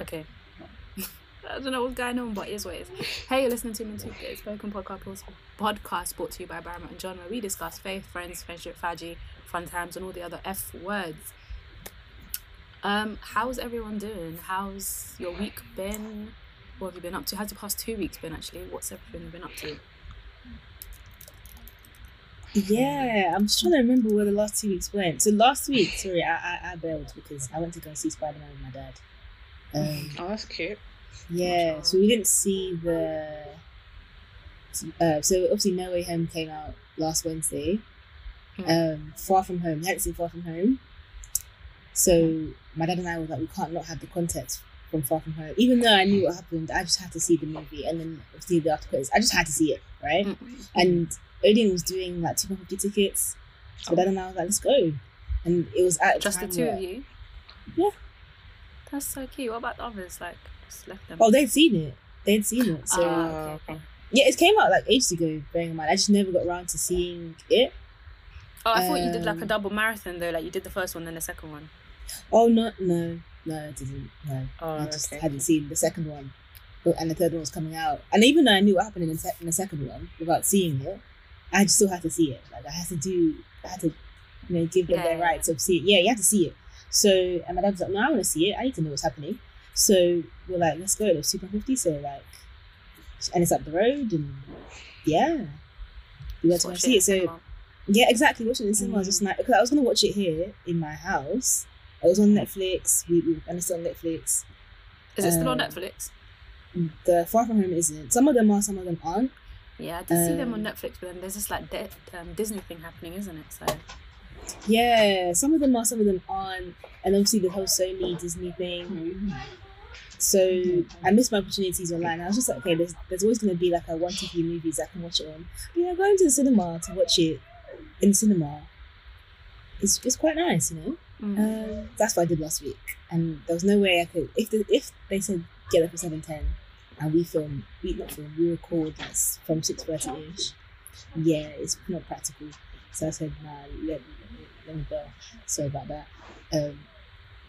Okay. I don't know what's going on, but it is what it is. Hey, you're listening to Me Too Good, spoken podcast, podcast brought to you by Barrymore and John, where we discuss faith, friends, friendship, fagy, fun times, and all the other F words. Um, how's everyone doing? How's your week been? What have you been up to? How's the past two weeks been actually? What's everything been up to? Yeah, I'm just trying to remember where the last two weeks went. So last week, sorry, I I, I bailed because I went to go see Spider Man with my dad. Um, Oh, that's cute. yeah, so we didn't see the. Uh, so obviously, No Way Home came out last Wednesday. Um, Far From Home, we hadn't seen Far From Home. So my dad and I were like, we can't not have the context from Far From Home. Even though I knew what happened, I just had to see the movie and then obviously the after credits. I just had to see it, right? Mm. And Odeon was doing like 250 tickets. So my dad and I was like, let's go. And it was at Just the time two where- of you? Yeah. That's so cute. What about the others? Like, just left them. Oh, they'd seen it. They'd seen it. So Ah, okay, okay. yeah, it came out like ages ago. Bearing in mind, I just never got around to seeing it. Oh, I thought you did like a Um, double marathon though. Like you did the first one, then the second one. Oh no, no, no, I didn't. No, Oh, I just okay. hadn't seen the second one, and the third one was coming out. And even though I knew what happened in the, sec- in the second one without seeing it, I just still had to see it. Like I had to do, I had to, you know, give them their Yeah. rights of see it. Yeah, you had to see it. So and my dad was like, no, I want to see it. I need to know what's happening. So we're like, let's go. There's Super Fifty. So like, and it's up the road, and yeah, we went to Watch see it. So yeah, exactly. Watching it in cinema was Mm. just like because I was gonna watch it here in my house. It was on Netflix. We, we and it's on Netflix. Is it still on um, Netflix? The Far From Home isn't. Some of them are, some of them aren't. Yeah, I did see them on um, Netflix, but then there's this like de- um, Disney thing happening, isn't it? So Yeah, some of them are, some of them aren't. And obviously the whole Sony Disney thing. So I missed my opportunities online. I was just like, okay, there's there's always gonna be like a one to three movies I can watch it on. But yeah, going to the cinema to watch it in cinema is it's quite nice, you know. mm. Um, that's what I did last week, and there was no way I could. If the, if they said get up seven ten, and we film, we not film, we record that's from six thirty ish. Yeah, it's not practical. So I said, nah, let, let me go. Sorry about that. Um,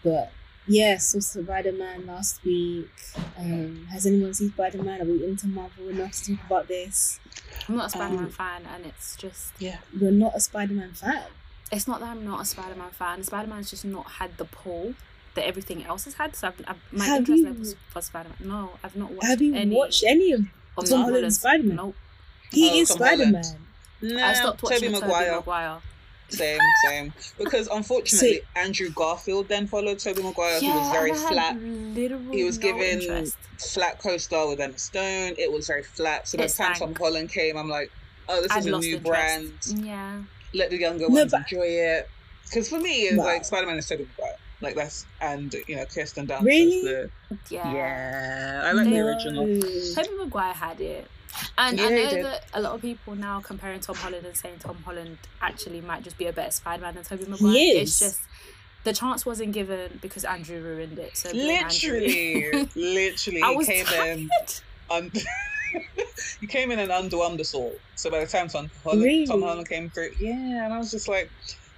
but yeah, so Spider Man last week. Um, has anyone seen Spider Man? Are we into Marvel enough to talk about this? I'm not a Spider-Man um, fan, and it's just Yeah. We're not a Spider Man fan. it's not that I'm not a Spider-Man fan. Spider-Man's just not had the pull that everything else has had. So I've, I've, my Have interest levels for Spider-Man. No, I've not watched. Have you any watched any of? of Tom Holland's Holland's Spider-Man? Nope. He Oh, is Spider Man. Holland. Nah, I stopped watching Tobey Tobey Maguire. Maguire. Same, same. Because unfortunately, Andrew Garfield then followed Tobey Maguire, who was very and I had flat. literal He was no given interest. flat co-star with Emma Stone. It was very flat. So by the time. Tom Holland came, I'm like, oh, this I'd is a new interest. brand. Yeah. Let the younger No, ones but- enjoy it. Because for me, it's Wow. like Spider-Man is Tobey Maguire. Like that's and you know Kirsten Dunst. Really? The, Yeah. yeah, I like the No. original. Tobey Maguire had it. And I know did. that a lot of people now comparing Tom Holland and saying Tom Holland actually might just be a better Spider-Man than Tobey Maguire. It's just the chance wasn't given because Andrew ruined it. So. Literally, literally, I he was came tired. in. Un- he came in and underwhelmed us all. So by the time Tom Holland, Really? Tom Holland came through, yeah, and I was just like,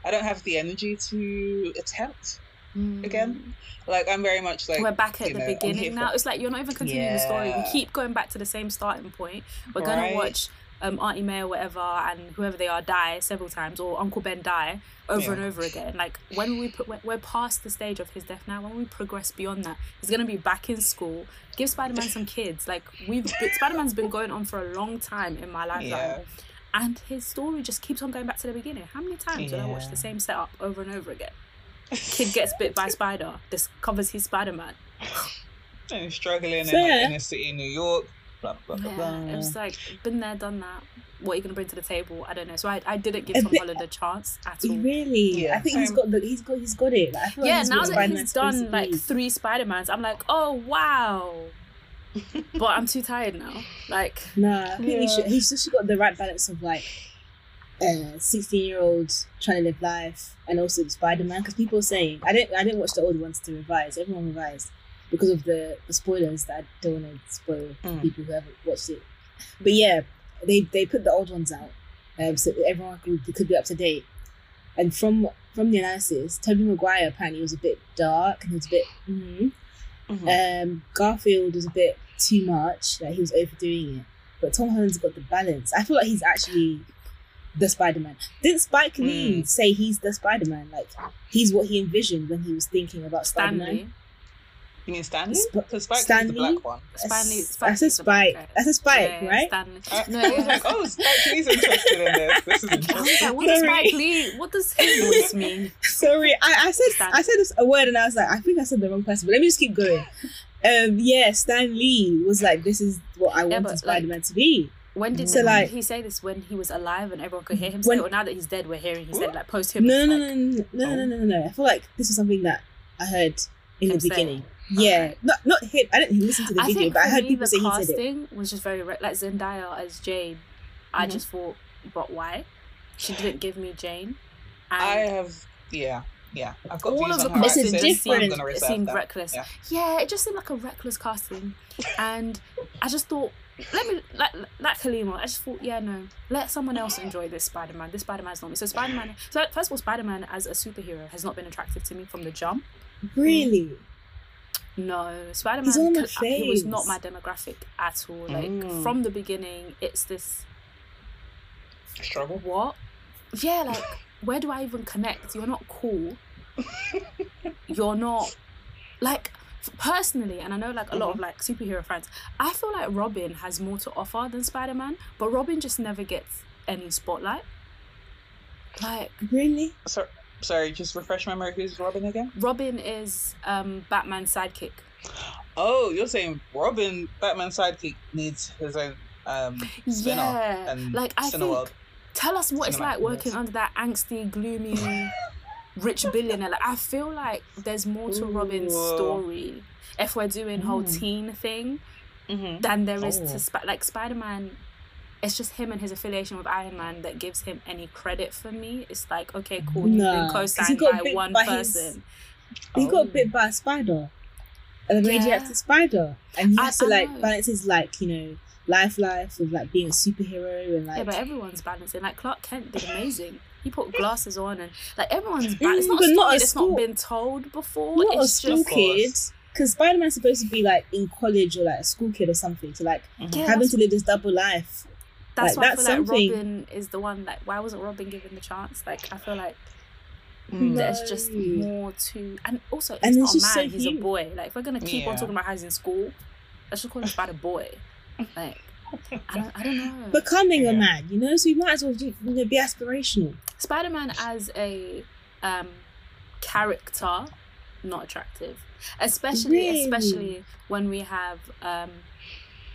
I don't have the energy to attempt Mm. again. Like I'm very much like We're back at the know, beginning now. for- It's like you're not even continuing the story. We keep going back to the same starting point. We're gonna Right. watch um, Auntie May or whatever and whoever they are die several times, or Uncle Ben die over Yeah. and over again. Like when we put, we're past the stage of his death now. When we progress beyond that, he's gonna be back in school. Give Spider Man some kids. Like we've Spider Man's been going on for a long time in my life. Yeah. And his story just keeps on going back to the beginning. How many times did I watch the same setup over and over again? Kid gets bit by a spider. Discovers he's Spider Man. and he's struggling in Fair. like, inner city New York. Blah blah blah. Yeah, blah. it was like been there, done that. What are you gonna bring to the table? I don't know. So I, I didn't give A Tom bit- Holland a chance at all. Really? Yeah, I think he's same. got the he's got he's got it. Like, I feel like Yeah, now that he's done like be. three Spider Mans, I'm like, oh wow. but I'm too tired now. Like, Nah, I think he should. He's just got the right balance of like, uh, sixteen year olds trying to live life and also Spider Man. Because people are saying I didn't I didn't watch the old ones to revise. Everyone revised because of the, the spoilers that I don't want to spoil Mm. people who haven't watched it. But yeah, they they put the old ones out, um, so everyone could, could be up to date. And from from the analysis, Tobey Maguire apparently was a bit dark and he was a bit, mm Mhm. Um, Garfield was a bit too much, like he was overdoing it. But Tom Holland's got the balance. I feel like he's actually the Spider Man. Didn't Spike Lee Mm. say he's the Spider Man? Like he's what he envisioned when he was thinking about Spider Man. Stanley. You mean Stanley? Sp- Because Spike's Stanley? the black one. Stanley. That's a Spike. That's a Spike, yeah, right? Stanley. I, No, I was like, oh, Spike Lee's interested in this. This is interesting. like, what does Sorry. Spike Lee? What does his voice mean? Sorry, I, I said Stan. I said this a word and I was like, I think I said the wrong person. But let me just keep going. Um, yeah, Stan Lee was like, this is what I Yeah, wanted Spider Man to be. When did So, like- he say this? When he was alive and everyone could hear him When- say it? Or now that he's dead, we're hearing he said like post him. No, no, like, no, no, no, no, no, no, no. I feel like this was something that I heard in Him the beginning. it. Yeah, Okay. not not him. I didn't listen to the I video, but I heard me, people the say he said it. casting was just very re- like Zendaya as Jane. I Mhm. just thought, but why? She didn't give me Jane. I have, yeah, yeah. I've got all of the on her It's a casting acting, I'm different- gonna seemed, it reserve seemed that. reckless. Yeah. Yeah. it just seemed like a reckless casting, and I just thought, let me like like Halima. I just thought, yeah, no, let someone else enjoy this Spider Man. This Spider Man's not me. So Spider Man. So first of all, Spider Man as a superhero has not been attractive to me from the jump. Really? No, Spider He's one of Man. He was not my demographic at all. Like Mm. from the beginning, it's this Struggle. what? Yeah, like where do I even connect? You're not cool. You're not like personally, and I know like a lot of like superhero fans. I feel like Robin has more to offer than Spider Man, but Robin just never gets any spotlight. Like Really? So, sorry, just refresh my memory. Who's Robin again? Robin is um Batman's sidekick. Oh, you're saying Robin, Batman's sidekick, needs his own um, spin off Yeah, and like I think. Cineworld. Tell us what it's like working universe. under that angsty, gloomy, rich billionaire. Like I feel like there's more to Robin's Ooh. story if we're doing whole Mm. teen thing Mm-hmm. than there is Oh. to Sp- like Spider Man. It's just him and his affiliation with Iron Man that gives him any credit for me. It's like okay, cool, you've Nah, been 'cause co-signed got by one by his- person. He Oh. got bit by a spider, and a Yeah. radioactive spider, and he I- has to like know. balance his like you know life life with like being a superhero and like yeah, but everyone's balancing. Like Clark Kent did amazing. He put glasses on and like everyone's balanced. It's not but a not story a that's school- not been told before. not a school just kid. Because Spider Man's supposed to be like in college or like a school kid or something, so like Mm-hmm. Yeah, having to live this double life. That's Like, why I that's feel like. Robin is the one. Like, why wasn't Robin given the chance? Like, I feel like Mm. there's just more to, and also he's And not it's a just man. so he's a boy. Like, if we're gonna keep on talking about how he's in school, let's just call him Spider Boy. Like, I don't, I don't know. Becoming a man, you know, so you might as well do, you know, be aspirational. Spider Man as a um character, not attractive. Especially, Really? especially when we have um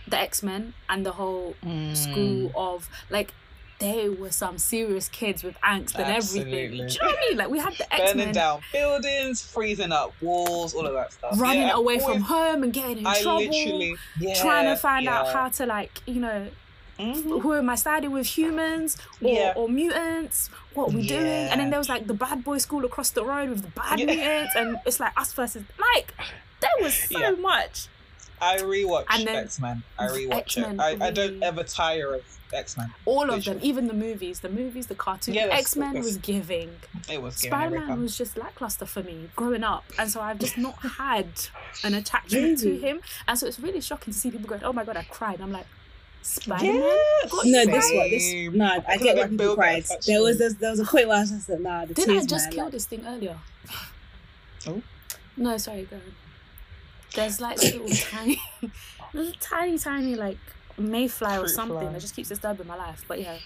the X Men and the whole Mm. school of like they were some serious kids with angst and everything. Do you know what I mean? Like we had the X Burning down buildings, freezing up walls, all of that stuff. running Yeah, away from home and getting in I trouble. literally yeah, Trying to find out how to like, you know, Mhm. who am I siding with humans or, Yeah. or mutants? What are we doing? And then there was like the bad boy school across the road with the bad Yeah. mutants, and it's like us versus like there was so Yeah. much. I rewatch X Men. I rewatch X-Men it. I, I don't ever tire of X Men. All of Literally. them, even the movies, the movies, the cartoons. Yeah, X Men that's- was giving. It was Spider Man was just lackluster for me growing up, and so I've just not had an attachment to him, and so it's really shocking to see people going, "Oh my god, I cried." I'm like, Spider Man. Yes, No, No, this one, this same. nah, I Because get I why didn't people cried. There was there, there was a point where I was just like, nah, the Didn't I just man, kill like- this thing earlier? Oh. No, sorry, go. on. There's like little tiny, little tiny, tiny like mayfly or something fly. that just keeps disturbing my life. But yeah,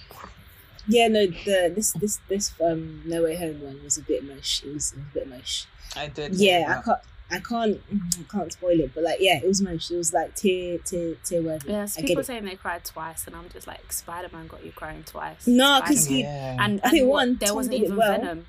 Yeah, no, the this this this um No Way Home one was a bit mush. It was, it was a bit mush. I did. Yeah, I can't. I can't, I can't spoil it, but like, yeah, it was much. It was like tear, tear, tear worthy. yeah. I So people saying they cried twice, and I'm just like, Spider Man got you crying twice. No, 'cause Spider-Man. he- Yeah. and, I think and one, there Tom wasn't even well. Venom.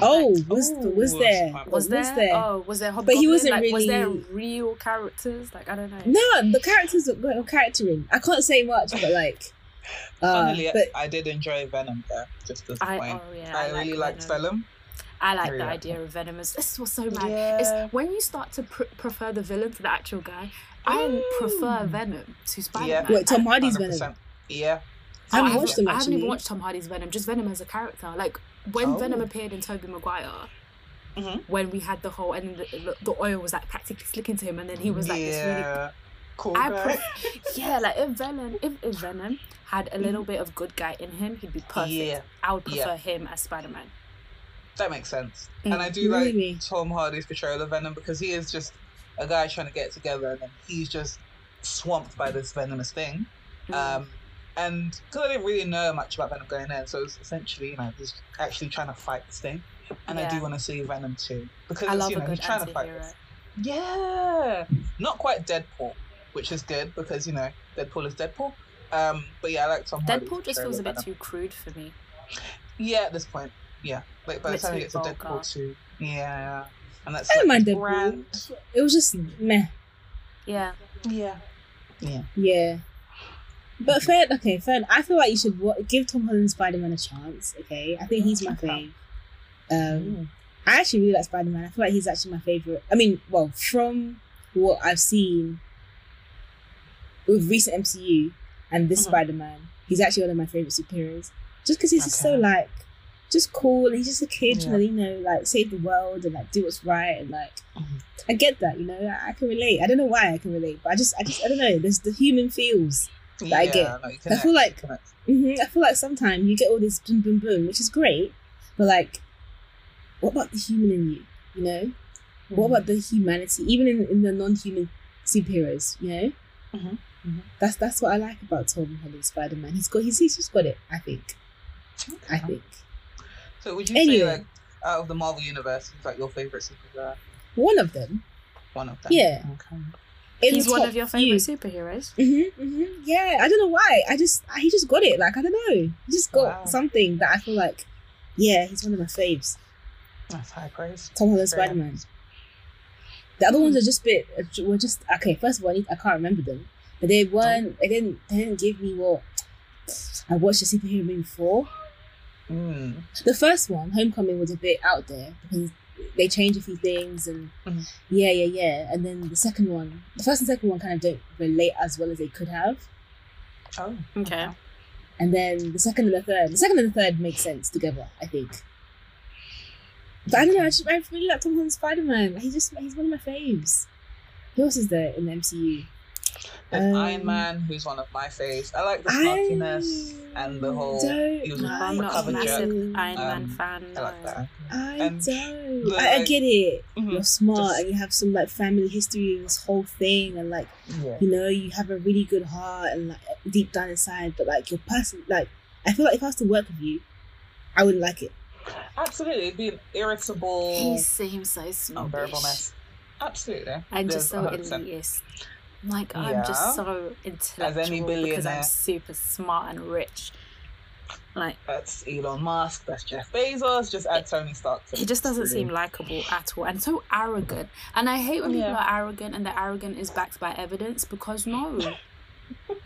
Oh, Like, was Ooh, was there? was Was there? there? Oh, was there? But he wasn't like, Was there real characters? Like I don't know. No, the characters were were charactering. I can't say much, but like, uh, Funnily, but I did enjoy Venom there. Just as a I point. oh yeah. I, like really liked Venom. Venom. I like Really the like idea of Venom. As, this was so mad. Yeah. It's when you start to pr- prefer the villain to the actual guy. I Mm. prefer Venom to Spider Man. wait, Tom Hardy's Venom. 100%. Yeah. I haven't haven't- watched them I haven't even watched Tom Hardy's Venom. Just Venom as a character. Like when Oh. Venom appeared in Tobey Maguire, Mhm. when we had the whole and the, the oil was like practically slicking to him, and then he was like this really. Cool guy. pref- yeah, like if Venom, if, if Venom had a little bit of good guy in him, he'd be perfect. Yeah. I would Yeah. prefer him as Spider Man. That makes sense. Mm. And I do Really? like Tom Hardy's portrayal of Venom because he is just a guy trying to get together and then he's just swamped by this venomous thing. Mm. Um, and because I didn't really know much about Venom going in, so it's essentially, you know, he's actually trying to fight this thing. And I do want to see Venom too. Because, I love you a know, good he's trying to fight this. Yeah. Not quite Deadpool, which is good because, you know, Deadpool is Deadpool. Um, but yeah, I like Tom Hardy's Deadpool just feels a bit Venom. too crude for me. Yeah, at this point, yeah. Like by the Bit time too you get to. Deadpool two, yeah, and that's I don't like mind Deadpool. brand. It was just meh. Yeah. Yeah, yeah. Yeah. But fair, okay, fair. I feel like you should give Tom Holland Spider Man a chance. Okay, I think he's my Okay. fave. Um, I actually really like Spider Man. I feel like he's actually my favorite. I mean, well, from what I've seen with recent MCU and this Mhm. Spider Man, he's actually one of my favorite superheroes. Just because he's just so like, just cool. And he's just a kid trying to, you know, like save the world and like do what's right. And like, Mhm. I get that, you know. I, I can relate. I don't know why I can relate, but I just, I just, I don't know. There's the human feels. Yeah. I get- you I feel like- connect. hmm I feel like sometimes you get all this boom, boom, boom, which is great, but like, what about the human in you? You know, what about the humanity, even in, in the non-human superheroes? You know, Mhm. Mhm. that's that's what I like about Tom Holland Spider Man. He's got he's, he's just got it. I think. I think So would you Anyway. say like out of the Marvel universe, he's like your favorite superhero? one of them. One of them. Yeah. Okay. He's one of your few. favorite superheroes. Mm-hmm, hmm Yeah, I don't know why. I just he just got it. Like I don't know. He just got Wow. something that I feel like. Yeah, he's one of my faves. That's high praise. Tom Holland Spider Man. The other ones are just bit were just okay. First of all, I, need, I can't remember them, but they weren't. They didn't. They didn't give me what I watched the superhero movie for. Mm. The first one, Homecoming, was a bit out there because they change a few things and Mhm. yeah, yeah, yeah. And then the second one, the first and second one, kind of don't relate as well as they could have. Oh. Okay. And then the second and the third, the second and the third make sense together, I think. But I don't know. I just I really like Tom Holland Spider Man. He just he's one of my faves. Who else is there in the MCU? There's Um, Iron Man, who's one of my faves. I like the snarkiness and the whole. don't he was No, I'm not a massive joke. Iron Man Um, fan. I like that. I And don't. the, I, I get it. Mhm. You're smart Just- and you have some like family history in this whole thing, and like Yeah. you know you have a really good heart and like deep down inside, but like your person, like I feel like if I was to work with you, I wouldn't like it. Absolutely, it'd be an irritable, He seems so unbearable snobbish. mess. Absolutely. I'm just so 100%. elitist. Like I'm just so intellectual because I'm super smart and rich. Like That's Elon Musk. That's Jeff Bezos. Just add Tony Stark. To he just doesn't the seem likable at all and so arrogant. And I hate when people Yeah. are arrogant and the arrogant is backed by evidence because no.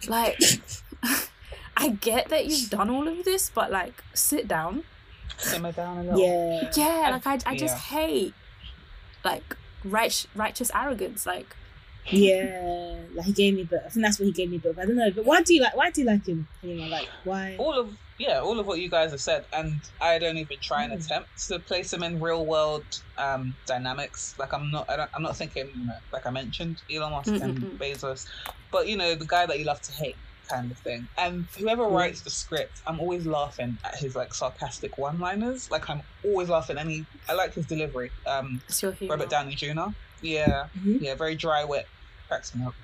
like I get that you've done all of this, but like sit down. simmer down a little. Yeah. Yeah, like I, I just yeah. hate like right, righteous arrogance. Like Yeah, like he gave me, but I think that's what he gave me. But I don't know. But why do you like? Why do you like him? Anyway, like why? all of yeah, all of what you guys have said, and I don't even try and Mm. attempt to place him in real world um, dynamics. Like I'm not, I don't, I'm not thinking you know, like I mentioned Elon Musk and Mm-mm-mm. Bezos, but you know the guy that you love to hate kind of thing. And whoever Mm. writes the script, I'm always laughing at his like sarcastic one-liners. Like I'm always laughing, and he, I like his delivery. Um, it's your. Robert Downey Jr. Yeah, Mhm. yeah, very dry wit, cracks me up.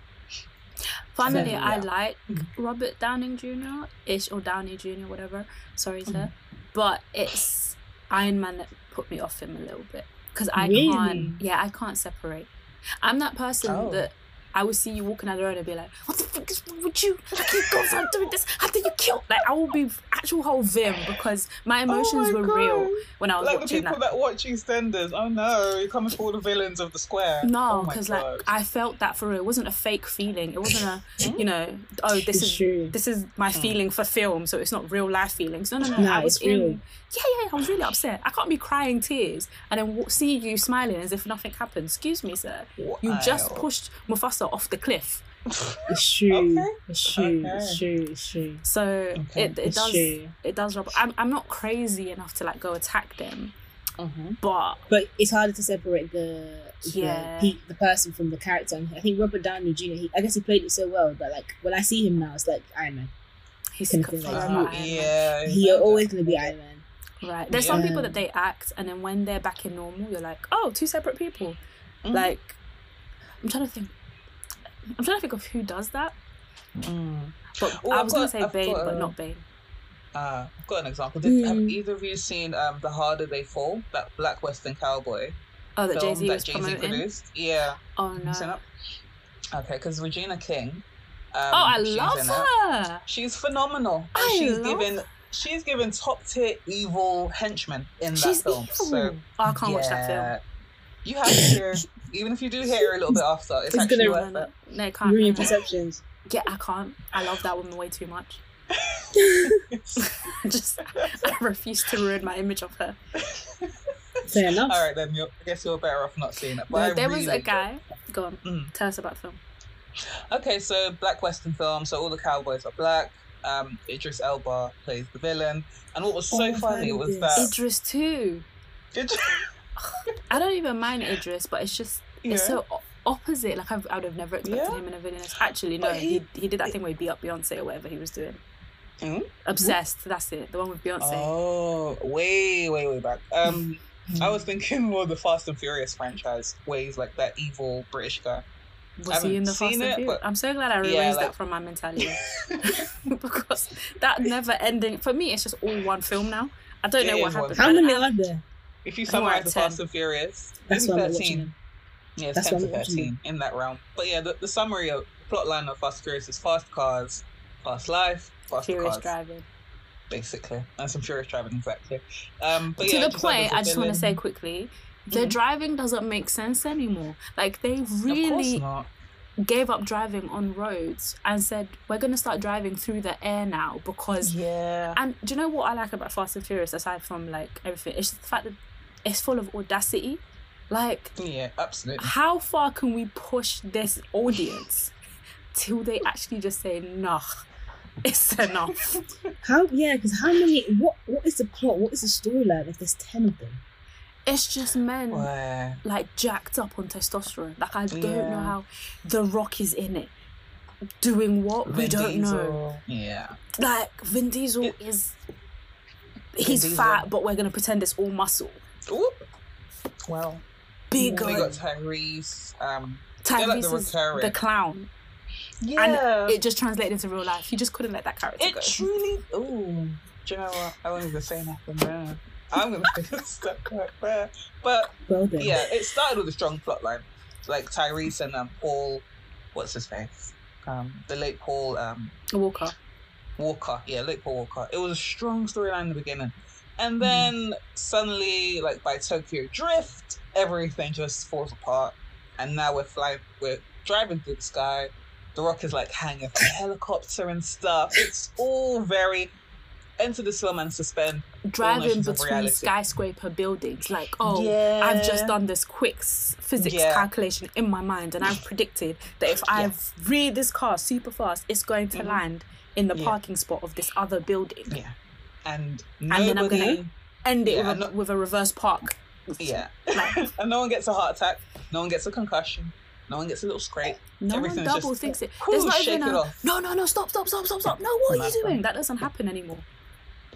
Funnily, So, I yeah. like Mhm. Robert Downing Jr. ish or Downey Jr. whatever. Sorry, sir, Mm-hmm. but it's Iron Man that put me off him a little bit because I Really? can't. Yeah, I can't separate. I'm that person Oh. that. I would see you walking down the road and be like, "What the fuck is wrong with you? Like you go around doing this? How did you kill?" Like I will be actual whole vim because my emotions Oh my were God. real when I was Like the watching people that. that. watch EastEnders. Oh no, you're coming for all the villains of the square. No, Oh because like I felt that for real. It wasn't a fake feeling. It wasn't a, you know, oh this It's is true. this is my Mm. feeling for film, so it's not real life feelings. No, no, no. No, I was it's real. Yeah, yeah. I was really upset. I can't be crying tears and then see you smiling as if nothing happened. Excuse me, sir. You just pushed Mufasa off the cliff. It's true. Okay. It's true. Okay. It's true. It's true. So Okay. it, it It's does true. it does rub. I'm I'm not crazy enough to like go attack them, Mm-hmm. but But it's harder to separate the Yeah. the, pe- the person from the character. And I think Robert Downey Jr. He, I guess he played it so well, but like when I see him now, it's like Iron Man. he's Kind of forever thing like Iron Uh, Man. yeah. He always gonna be Iron Man. Right. There's some people that they act, and then when they're back in normal, you're like, oh, two separate people. Mhm. Like, I'm trying to think. I'm trying to think of who does that. Mm. But Oh, I was gonna say I've Bane, but not Bane. Uh, I've got an example. Did, Have Mm. either of you seen um, The Harder They Fall, that Black Western Cowboy Oh, that Jay Z was Jay Z promoting. produced? Yeah. Oh no. Okay, because Regina King. Um, oh, I love in it. her. She's phenomenal. I she's love given she's given top tier evil henchmen in She's that film. evil. So oh, I can't watch that film. You have to hear, even if you do hear her a little bit after, it's, It's actually gonna No, worth no, it. no, I can't. Ruin no, no. perceptions. Yeah, I can't. I love that woman way too much. Just, I refuse to ruin my image of her. Fair enough. All right, then you're, I guess you're better off not seeing it. But No, there was a guy. Go on. Mm. Tell us about the film. Okay, so black western film. So all the cowboys are black. Um, Idris Elba plays the villain, and what was so Oh, funny heard was that Idris too. Idris- I don't even mind Idris, but it's just it's so opposite. Like I've, I would have never expected Yeah. him in a villainous. Actually, no, he, he- he did that thing where he beat up Beyonce or whatever he was doing. Hmm? Obsessed. That's it. The one with Beyonce. Oh, way, way, way back. Um, I was thinking more the Fast and Furious franchise, where he's like that evil British guy. was he in the haven't Fast seen and it, Furious? I'm so glad I erased Yeah, that from my mentality because that never ending. For me, it's just all one film now. I don't It know what happened. How many are there? If you I think we're summarize the 10. Fast and Furious, That's maybe why I'm 13. them. Yeah, it's That's 10 to 13 in that realm. But yeah, the, the summary of plot line of Fast and Furious is fast cars, fast life, fast Furious cars, driving. basically, and some furious driving, exactly. Um, but to yeah, the point, I just want to say quickly, the Mhm. driving doesn't make sense anymore. Like they of course really not. gave up driving on roads and said we're gonna start driving through the air now because. Yeah. And do you know what I like about Fast and Furious aside from like everything? It's just the fact that it's full of audacity. Like, Yeah, absolutely. how far can we push this audience till they actually just say, "Nah, it's enough." How? Yeah, because how many? What? What is the plot? What is the storyline if there's ten of them? it's just men. Wow. like jacked up on testosterone. Like I don't know how The Rock is in it. Doing what? we don't know. Yeah. Like Vin Diesel It- is he's Diesel. fat, but we're gonna pretend it's all muscle. Ooh. Well, Big we on got Tyrese. Um, they're Tyrese like the is recurring. the clown. yeah. And It just translated into real life. He just couldn't let that character It go. truly. Ooh, do you know what? I won't even say nothing there. I'm gonna say stuff right there. But Well yeah, it started with a strong plot line, like Tyrese and um, Paul. What's his face? Um, the late Paul um, Walker. Walker. Yeah, late Paul Walker. It was a strong storyline in the beginning. And then suddenly, like by Tokyo Drift, everything just falls apart, and now we're flying. We're driving through the sky. The Rock is like hanging from a helicopter and stuff. It's all very enter this film and suspend. Driving between skyscraper buildings. Like, oh, yeah. I've just done this quick physics Yeah. calculation in my mind, and I've predicted that if I read this car super fast, it's going to Mhm. land in the Yeah. parking spot of this other building. Yeah, and then I'm nobody. gonna- End it Yeah, with, a, no- with a reverse park. Yeah, Like- and no one gets a heart attack. No one gets a concussion. No one gets a little scrape No one double just- thinks it. Whew, There's not shake even it a off. no, no, no. Stop, stop, stop, stop, stop. No, what are you Nothing. doing? That doesn't happen anymore.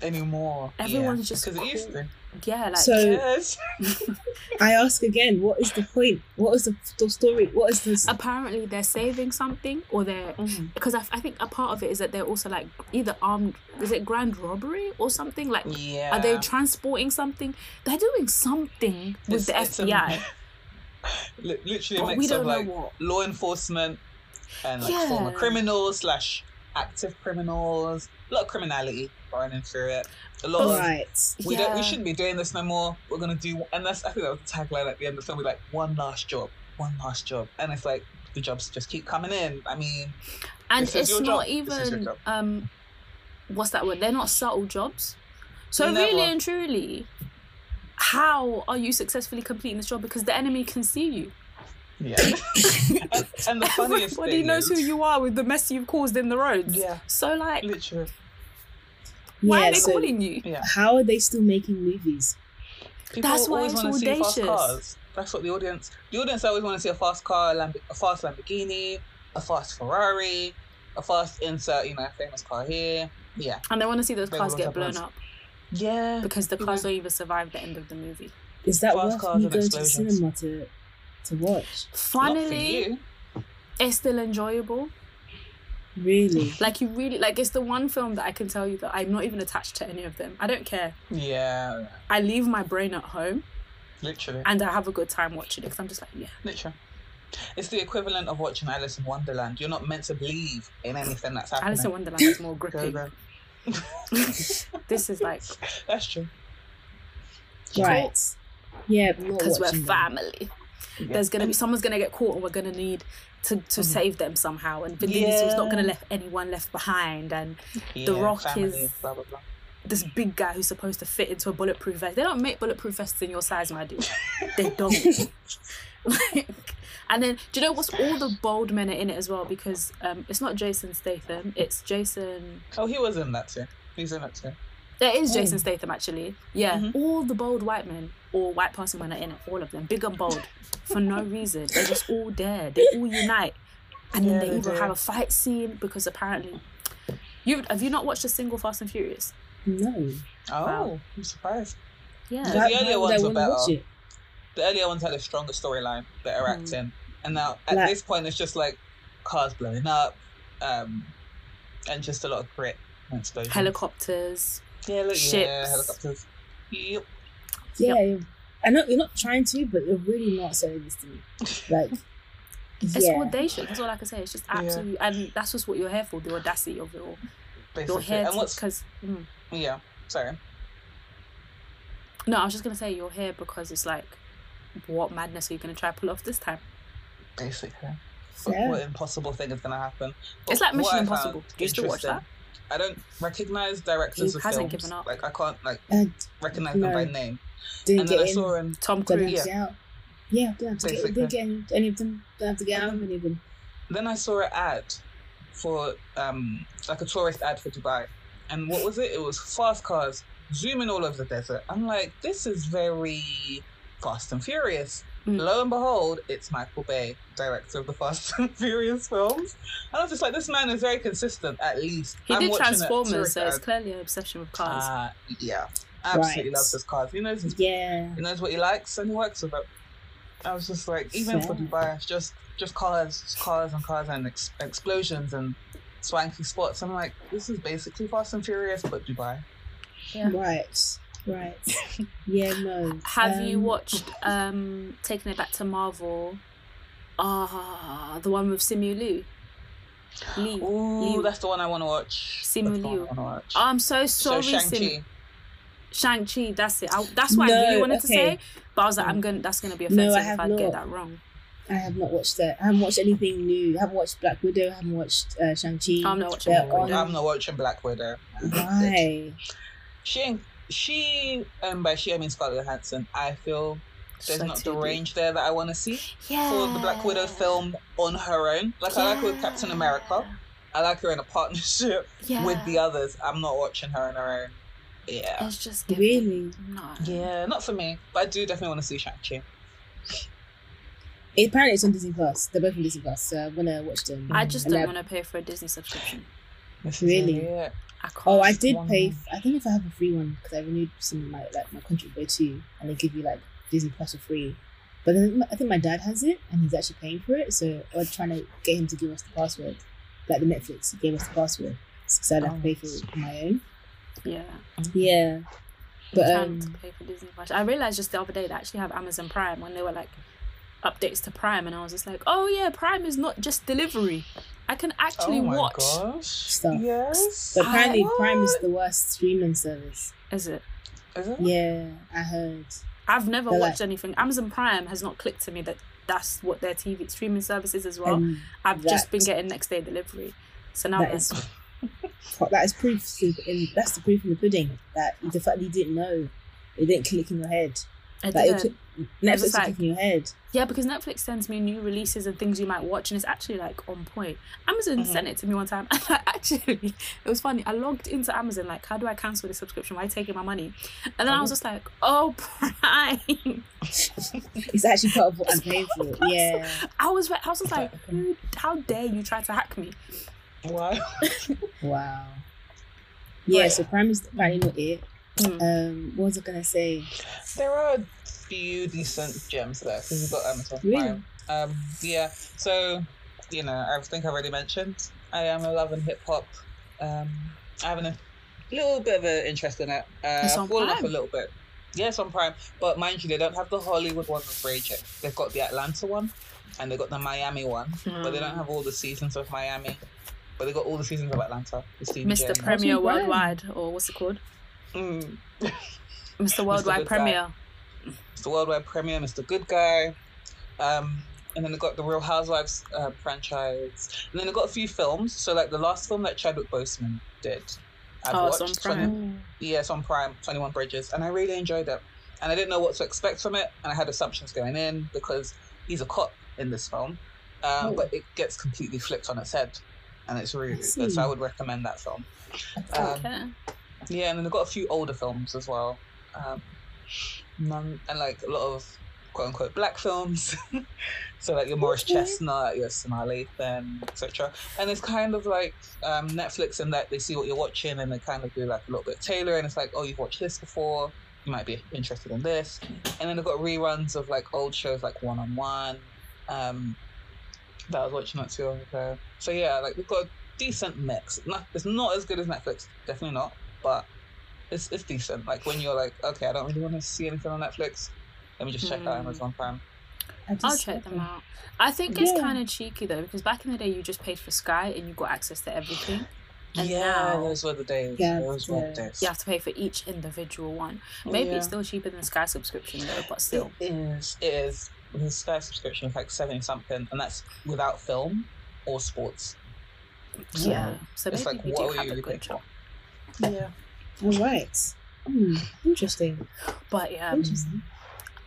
Anymore. Everyone's just because it used to. Yeah, like So- Yes. I ask again. What is the point? What is the, the story? What is this? apparently they're saving something, or they're mm. because I, I think a part of it is that they're also like either armed. Is it grand robbery or something? Like, Yeah. are they transporting something? They're doing something with the It's- it's a- FBI, Li- literally a but mix we don't of know like what. law enforcement and like Yeah. former criminals slash active criminals. A lot of criminality running through it. A lot of right. we don't we shouldn't be doing this no more. We're gonna do and that's I think that was the tagline at the end of the film. We're like one last job, one last job, and it's like the jobs just keep coming in. I mean, and it's not job. This is your even um what's that word they're not subtle jobs so Never. really and truly how are you successfully completing this job because the enemy can see you yeah. and, and the funniest everybody thing knows is, who you are with the mess you've caused in the roads Yeah. so like literally, why yeah. are they So calling you yeah. how are they still making movies? People That's why it's want to see fast audacious. That's what the audience. The audience always want to see a fast car, a, Lamb- a fast Lamborghini, a fast Ferrari, a fast insert. You know, a famous car here. Yeah, And they want to see those They cars get blown ones. up yeah. because the cars know. don't even survive the end of the movie. Is that Fast worth cars me and going to the cinema to to watch? Not for you. it's still enjoyable. Really? Like you really like it's the one film that I can tell you that I'm not even attached to any of them. I don't care. Yeah, I leave my brain at home literally, and I have a good time watching it because I'm just like, yeah. literally. It's the equivalent of watching Alice in Wonderland. You're not meant to believe in anything that's happening. Alice in Wonderland is more Go, gripping. go. this is like That's true. Right. Yeah, but not because we're watching them. family. There's gonna be someone's gonna get caught and we're gonna need to, to save them somehow. And Vin Diesel's not gonna let anyone left behind. And Yeah, The Rock family, is- blah blah blah. this big guy who's supposed to fit into a bulletproof vest. They don't make bulletproof vests in your size, my dude. They don't. like, and then do you know what's all the bold men are in it as well? Because um, it's not Jason Statham. It's Jason. Oh, he was in that too. He's in that too. There is Oh. Jason Statham actually. Yeah, Mhm. all the bold white men or white passing men are in it. All of them, big and bold, for no reason. They're just all there. They all unite, and Yeah, then they they even do. have a fight scene because apparently, you have you not watched a single Fast and Furious? No. Oh, Wow. I'm surprised. Yeah. The Why- earlier why would I ones were better. The earlier ones had a stronger storyline, better Mm. acting, and now at Like- this point it's just like cars blowing up, um, and just a lot of grit explosions. Helicopters. Yeah, look, yeah, ships. helicopters. Yep. Yeah, I know you're not trying to, but you're really not selling this to me. Like, It's yeah, audacious. That's all I can say. It's just Yeah. absolutely, and that's just what you're here for—the audacity of it all. You're here and what's because. Mm. yeah, sorry. No, I was just gonna say you're here because it's like, what madness are you gonna try to pull off this time? Basically, fair. what impossible thing is going to happen? It's like What Mission Impossible. found Do you still watch that? I don't recognize directors He of hasn't films. given up. Like I can't like And recognize them by name. didn't And then I saw him. Tom Cruise. have to get out. Yeah, don't have to get, Basically. didn't get any, any of them. Don't have to get out of any of them. Then I saw an ad for um like a tourist ad for Dubai, and what was it? It was fast cars zooming all over the desert. I'm like, this is very Fast and Furious. Mm. Lo and behold, it's Michael Bay, director of the Fast and Furious films. And I was just like, this man is very consistent. At least He I'm did watching Transformers, tourist so it's clearly an obsession with cars. Uh, yeah, absolutely Right. loves his cars. He knows his Yeah. he knows what he likes and he works with it. I was just like, even for Fair. Dubai, it's just just cars, just cars and cars and ex- explosions and swanky spots. I'm like, this is basically Fast and Furious, but Dubai. Yeah. Right. Right. Yeah. No. Have you Um, watched um Taking It Back to Marvel? Ah, the one with Simu Liu. Lee. Ooh, Liu. that's the one I want to watch. Simu That's the one Liu. Watch. I'm so so sorry, Shang Sim. Shang Chi. That's it. I, that's what I No, really wanted to say, but I was like, I'm gonna. That's gonna be No, I offensive have if I not. get that wrong. I have not watched that. I haven't watched anything new. I haven't watched Black Widow. I haven't watched uh, Shang Chi. I'm not watching Black Widow. on- I'm not watching Black Widow. Why? She ain't, she, and by she I mean Scarlett Johansson. I feel there's So not the range there that I want to see. Yeah. for the Black Widow film on her own. Like I like her with Captain America. I like her in a partnership Yeah. with the others. I'm not watching her on her own. Yeah. It's just giving- Really? no. Yeah, not for me. But I do definitely want to see Shang-Chi. Apparently, it's on Disney Plus. They're both on Disney Plus, so I'm gonna watch them. I just don't want to pay for a Disney subscription. This Really? it. I can't. Oh, I did pay. I don't if I have a free one because I renewed some of my like my contract go too, and they give you like Disney Plus for free. But then I think my dad has it, and he's actually paying for it. So we're trying to get him to give us the password, like the Netflix. He gave us the password, so I'd have to pay for it on my own. Yeah. Yeah, but But, um, to pay for Disney Plus. I realized just the other day they actually have Amazon Prime when they were like updates to Prime, and I was just like, oh yeah, Prime is not just delivery. I can actually oh my watch. gosh. Stuff. Yes. but apparently What? Prime is the worst streaming service. Is it? Is it? Yeah, I heard. I've never They're like- watched anything. Amazon Prime has not clicked to me that that's what their TV streaming service is as well. I've just been getting next day delivery. So now that I'm is like, that is proof in, that's the proof in the pudding that the fact that you didn't know it didn't click in your head I that didn't. took, Netflix is like- kicking your head. Yeah, because Netflix sends me new releases and things you might watch, and it's actually like on point. Amazon Mhm. sent it to me one time, and I actually, it was funny. I logged into Amazon, like, how do I cancel this subscription? Why are you taking my money? And then I was just like, oh, Prime. It's actually part of what I'm paying for. Yeah. I was, I was just like, who, how dare you try to hack me? Wow. Wow. Yeah, Right. so Prime is apparently not it. Mm. Um, what was I gonna say? There are a few decent gems there because you've got Amazon Really? Prime. Um, yeah. So, you know, I think I've already mentioned I am a love and hip hop. Um, have a little bit of an interest in it. Uh, It's on off a little bit. Yes, on Prime, but mind you, they don't have the Hollywood one with Raging. They've got the Atlanta one, and they've got the Miami one, but they don't have all the seasons of Miami. But they got all the seasons of Atlanta. Mr. Premier Worldwide, or what's it called? Mm. Mr. Worldwide Guy. Premier. It's the worldwide premiere, Mr. Good Guy. Um, and then they got the Real Housewives uh, franchise. And then they got a few films. So, like the last film that Chadwick Boseman did. I've Oh, it's watched, on Prime. 20 yeah, it's on Prime, 21 Bridges. And I really enjoyed it. And I didn't know what to expect from it. And I had assumptions going in because he's a cop in this film. Um, Oh. But it gets completely flipped on its head. And it's really good. So. I would recommend that film. Um, Okay. yeah, and then they've got a few older films as well. Um, none, and like a lot of quote unquote black films. so like your Morris Okay. Chestnut, your Sanaa Lathan, etc. And it's kind of like um, Netflix in that they see what you're watching and they kind of do like a little bit of tailoring. And it's like, oh, you've watched this before. You might be interested in this. And then they've got reruns of like old shows like One on One. Um, that I was watching not too long ago. So yeah, like we've got a decent mix. Not, it's not as good as Netflix, definitely not, but it's it's decent. Like when you're like, okay, I don't really want to see anything on Netflix. Let me just check out Hmm. Amazon Prime. I just, I'll check them out. I think it's Yeah. kind of cheeky though, because back in the day you just paid for Sky and you got access to everything. And yeah, now- those were the days. Yeah, those were the days. You have to pay for each individual one. Maybe Yeah. it's still cheaper than Sky subscription though, but still. It is. It is. The Sky subscription is like seventy something, and that's without film or sports. Yeah. So It's maybe like, we what do were have you a really good paying job. Yeah. All right. Hmm, interesting. But yeah. Interesting.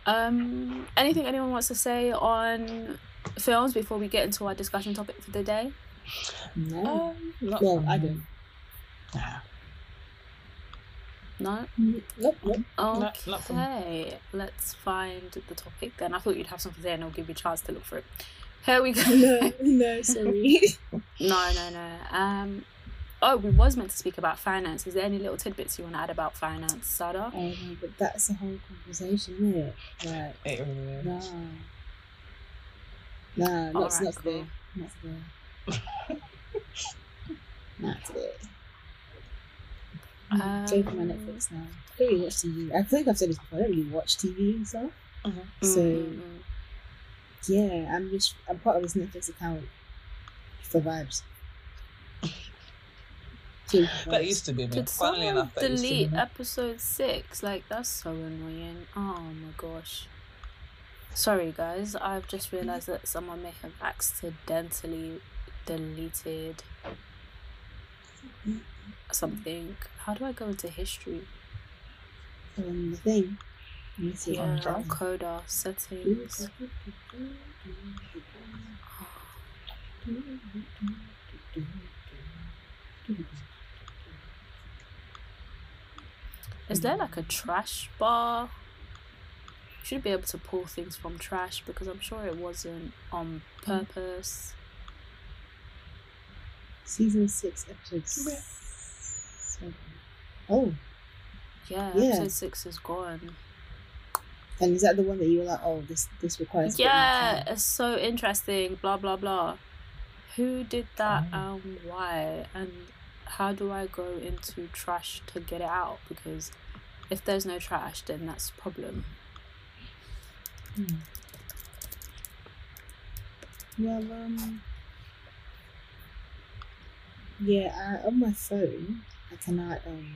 Um anything anyone wants to say on films before we get into our discussion topic for the day? No. Um, not well, I don't. Nah. No? Nope, nope. not for me. Okay. Let's find the topic then. I thought you'd have something there and I'll give you a chance to look for it. Here we go. no, no, sorry. No, no, no. Um, oh, we was meant to speak about finance. Is there any little tidbits you want to add about finance, Sada? oh, no, but that's a whole conversation, isn't it? Like, It really is. nah. Nah, not, Alright, not cool. today. Not today. not today. Um, Go for my Netflix now. I don't really watch TV. I think I've said this before. I don't really watch TV and stuff. Mhm. So mm, mm, yeah, I'm just I'm part of this Netflix account for vibes. Purely That used to be me. Did Funnily someone enough, that used to be delete me. episode six? Like that's so annoying. Oh my gosh. Sorry guys, I've just realized that someone may have accidentally deleted something. How do I go into history? um, the thing. Let me see. Yeah, Drive. coda settings. Is there like a trash bar? Should be able to pull things from trash because I'm sure it wasn't on purpose. Season six, episode seven. Oh, Yeah, Yeah. episode six is gone. and is that the one that you were like, oh, this this requires? a bit more Yeah, it's so interesting. Blah blah blah. Who did that Oh. and why? And how do I go into trash to get it out? Because if there's no trash, then that's a problem. Hmm. Well, um, yeah, I, on my phone, I cannot um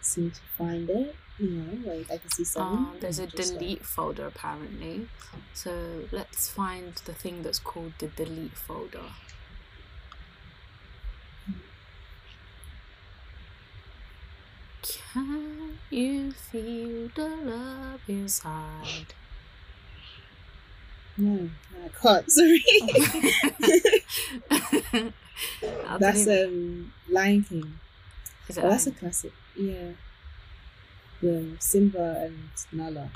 seem to find it. You know, like I can see something. Um, there's a just, like, delete folder apparently. So let's find the thing that's called the delete folder. Can you feel the love inside? No, I can't. Sorry. That's um Lion King. is it Oh, that's a classic. Yeah. The Simba and Nala.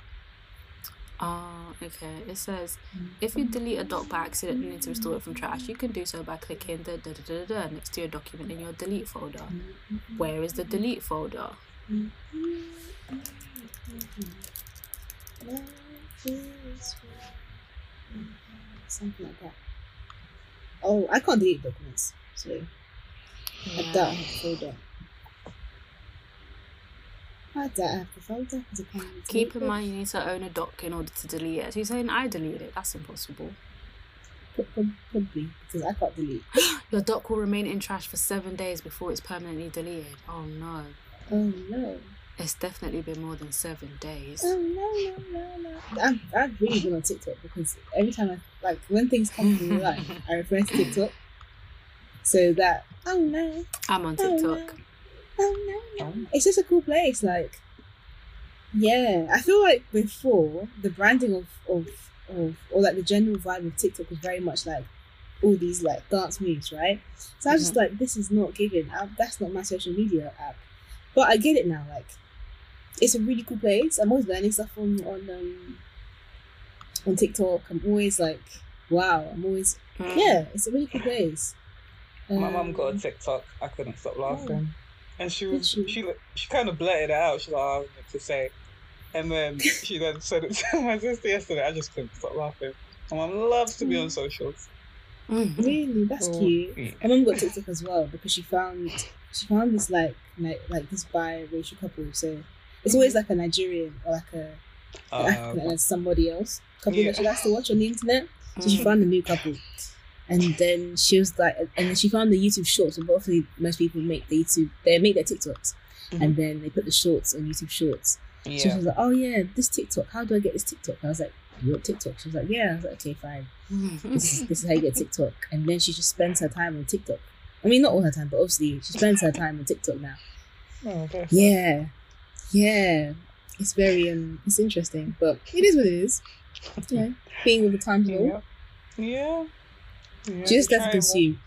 Oh, okay. It says mm. if you delete a doc by accident and need to restore it from trash, you can do so by clicking the da da da da next to your document in your delete folder. Mm-hmm. Where is the delete folder? Mm-hmm. Something like that. Oh, I can't delete documents, so I doubt I have the folder. I doubt I have the folder can't Keep in mind you need to own a doc in order to delete it. So you're saying I deleted it? That's impossible. Pro- pro- Probably because I can't delete. Your doc will remain in trash for seven days before it's permanently deleted. Oh no. Oh no. It's definitely been more than seven days. Oh no no no no! I've, I've really been on TikTok because every time I like when things come to life, I refer to TikTok. So that oh no, I'm on oh TikTok. no, oh no. It's just a cool place. Like, yeah, I feel like before the branding of of of or like the general vibe of TikTok was very much like all these like dance moves, right? So I was just like, this is not giving. I, that's not my social media app. But I get it now. Like, it's a really cool place. I'm always learning stuff on on um, on TikTok. I'm always like, wow. I'm always Mm. yeah. It's a really cool place. My mum got a Um, TikTok. I couldn't stop laughing. And she was she? she she kind of blurted it out. She's like, oh, I don't know what to say. And then she then said it to my sister yesterday. I just couldn't stop laughing. My mum loves to be on socials. Mhm. Really, that's Oh, cute. yeah. My mum got TikTok as well because she found she found this like like like this biracial couple. So it's always like a Nigerian or like a an African and somebody else couple Yeah. that she likes to watch on the internet. So she Mhm. found a new couple. And then she was like, and then she found the YouTube shorts. So obviously, most people make the YouTube, they make their TikToks, and then they put the shorts on YouTube Shorts. So she was like, oh yeah, this TikTok. How do I get this TikTok? I was like, you want TikTok? She was like, yeah. I was like, okay, fine. This is, this is how you get TikTok. And then she just spends her time on TikTok. I mean, not all her time, but obviously she spends her time on TikTok now. Oh, her. Yeah, yeah. It's very um, it's interesting, but it is what it is. Yeah, being with the times and all. Yeah. Yeah. Yeah. She's just there to consume.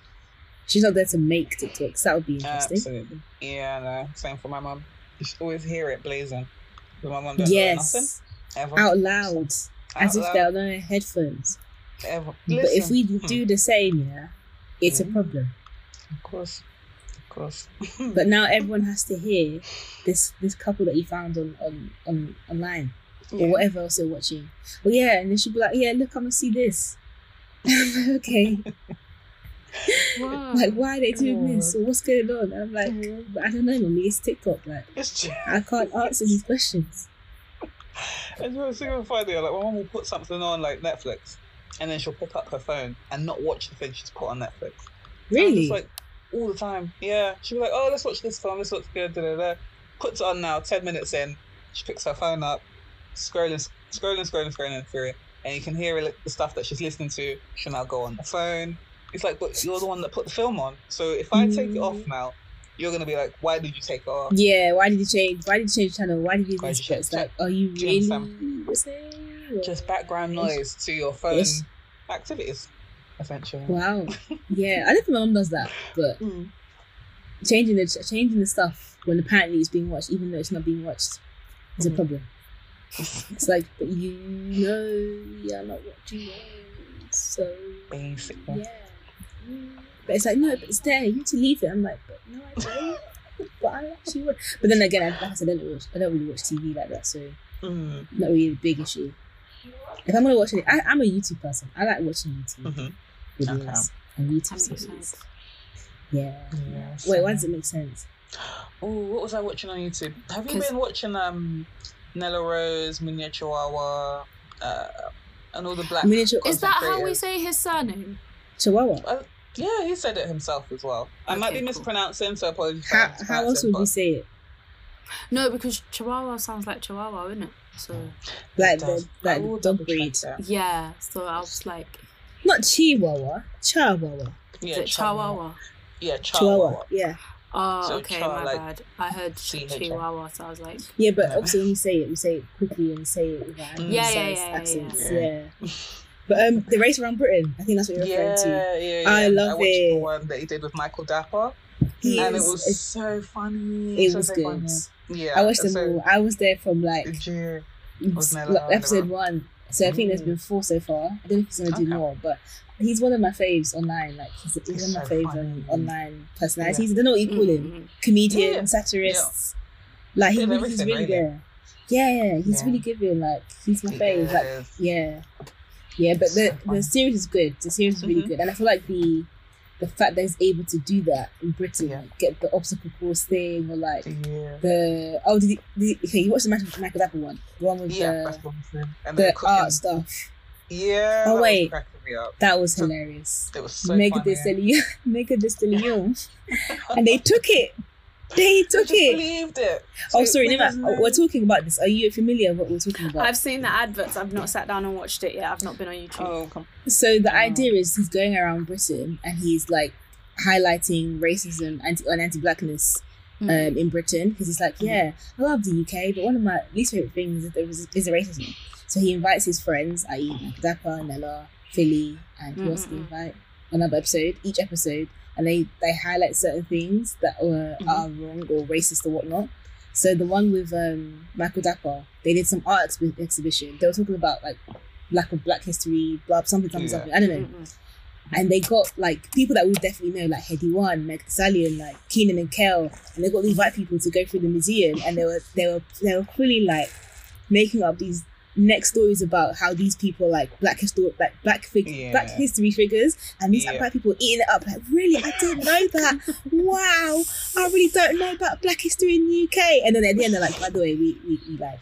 She's not there to make TikToks. That would be interesting. Absolutely. Yeah, no. Same for my mum. You should always hear it blazing. But my mum nothing. Yes, Ever. out loud, as Out if loud, they're on their headphones. Ever. But if we Hmm. do the same, yeah, it's a Mhm. problem. Of course. Of course. But now everyone has to hear this this couple that you found on on, on online or whatever else they're watching. Well, yeah, and they should be like, yeah, look, I'm gonna see this. I'm like, okay, Wow. like why are they doing this or what's going on? I'm like, Mhm. but I don't know, mommy. It's TikTok. Like It's just, I can't answer these questions. it's just super funny. Like, my mum will put something on, like Netflix, and then she'll pick up her phone and not watch the thing she's put on Netflix. Really? like, all the time. Yeah. She'll be like, oh, let's watch this film. This looks good. Da, da, da. Puts it on now. 10 minutes in, she picks her phone up, scrolling, scrolling, scrolling, scrolling through it. And you can hear the stuff that she's listening to. She'll now go on the phone. It's like, but you're the one that put the film on. So if I take it off Mm. now, you're going to be like, why did you take it off? Yeah. Why did you change? Why did you change channel? Why did you do Why this? did you it's change- like, are you Do you really understand? Just background noise to your phone Yes. activities, essentially. Wow. Yeah, I don't think my mom does that, but Mm. changing the changing the stuff when apparently it's being watched, even though it's not being watched, is a Mhm. problem. It's like, but you know, you're not watching it, so Basically. yeah. But it's like, no, but it's there. You need to leave it. I'm like, but no, I don't. but I actually would. But then again, I- like I said, I don't watch. I don't really watch TV like that, so Mm. not really a big issue. If I'm gonna watch it, I, I'm a YouTube person. I like watching YouTube Mhm. videos Okay. and YouTube series. sense. Yeah. Yeah, Wait, why does it make sense? Oh, what was I watching on YouTube? Have you been watching um Nella Rose, Munya Chawawa, uh, and all the black? Miniature Is that how we say his surname? Chihuahua. Yeah, he said it himself as well. I might Okay, be cool. mispronouncing, so apologies. How, how else would but we say it? No, because Chihuahua sounds like Chihuahua, isn't it? So Like the like the dog double breed. yeah. So I was like, Not Chihuahua. Chihuahua. Yeah, is it Chihuahua? Yeah, Chihuahua. Chihuahua. Yeah. Oh, So okay, Chihuahua, my like, bad. I heard ch- CHA. Chihuahua, so I was like, Yeah, but No. obviously when you say it, you say it quickly and say it with Mm. Yeah, yeah, yeah, yeah, accents. yeah. Yeah. But um, the race around Britain, I think that's what you're referring to. Yeah, yeah, yeah. I love I watched it. the one that he did with Michael Dapper, He and it is- was so funny. it so, was so good. funny. Yeah, I watched them so, all. I was there from like Did you? s- Nella like, on the episode one. So I think there's been four so far. I don't know if he's gonna do Okay. more, but he's one of my faves online. Like he's, he's one of my so favorite funny. online personalities. I don't know what you call him. Mm, Comedian, Yeah. satirists. Like he really, he's really good. there. Yeah, he's Yeah. really giving. Like he's my fave. Like yeah, yeah. But the So the series is good. The series is really Mhm. good, and I feel like the the fact that he's able to do that in Britain, Yeah. like, get the obstacle course thing, or like Yeah. the oh, did he, did he, okay, you watched the Michael, Michael Dapper one, the one with Yeah, the that's what I'm saying. And the art stuff. Yeah. Oh, wait. cracking me up. That was So- hilarious. It was so Mega funny. de Stallion, Megan Thee Stallion, and they took it. They I took just it. believed it. Oh, sorry, when Nima, his we're talking about this. Are you familiar with what we're talking about? I've seen the adverts. I've not sat down and watched it yet. I've not been on YouTube. Oh, come So the Oh. idea is he's going around Britain and he's like highlighting racism anti and anti-blackness Mm. um, in Britain because he's like, yeah, I love the UK, but one of my least favorite things is, there was, is the racism. So he invites his friends, i.e., like Dapper, Nella, Philly, and who else did he Mm-mm-mm. invite? Another episode, each episode, and they they highlight certain things that were Mhm. are wrong or racist or whatnot. So the one with um, Michael Dapper, they did some art exhi- exhibition. They were talking about like lack of Black history, blah something something Yeah. something. I don't know Mm-mm. and they got like people that we definitely know, like Headie One, Meg Thee Stallion, like Keenan and Kel, and they got these white people to go through the museum, and they were they were they were fully like making up these next stories about how these people like black history like black fig- Yeah. black history figures and these Yeah. black people eating it up like really I didn't know that wow I really don't know about black history in the UK and then at the end they're like by the way we we, we lied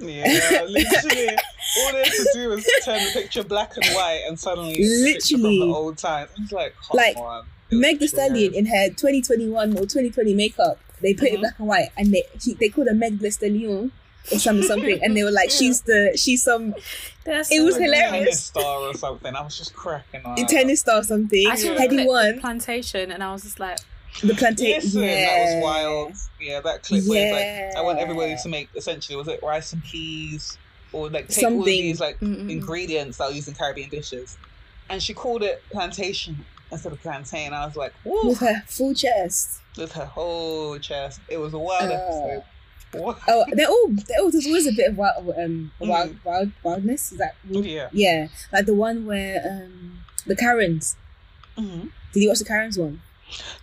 Yeah, literally. All they had to do was turn the picture black and white and suddenly it's a picture Literally. from the old times. It's like, Like, on. Meg Thee. Stallion in her 2021 or 2020 makeup, they put it Mhm. black and white, and they she, they called her Meg Thee Stallion or something something, and they were like, she's the she's some That's It so was Like a funny. hilarious. tennis star or something. I was just cracking up. tennis star or something. I saw the Headie One, plantation, and I was just like, the plantation. Yeah. that was wild. Yeah, that clip where it's like, I want everybody to make essentially was it rice and peas or like take all Something. of these like Mm-mm. ingredients that are used in Caribbean dishes, and she called it plantation instead of plantain. I was like, whoa, with her full chest. with her whole chest. It was a wild Uh, episode. What? Oh, they're all they're all. There's always a bit of wild, um, Mm. wild, wild, wildness. Is that Yeah. yeah? Like the one where um, the Karens. hmm Did you watch the Karens one?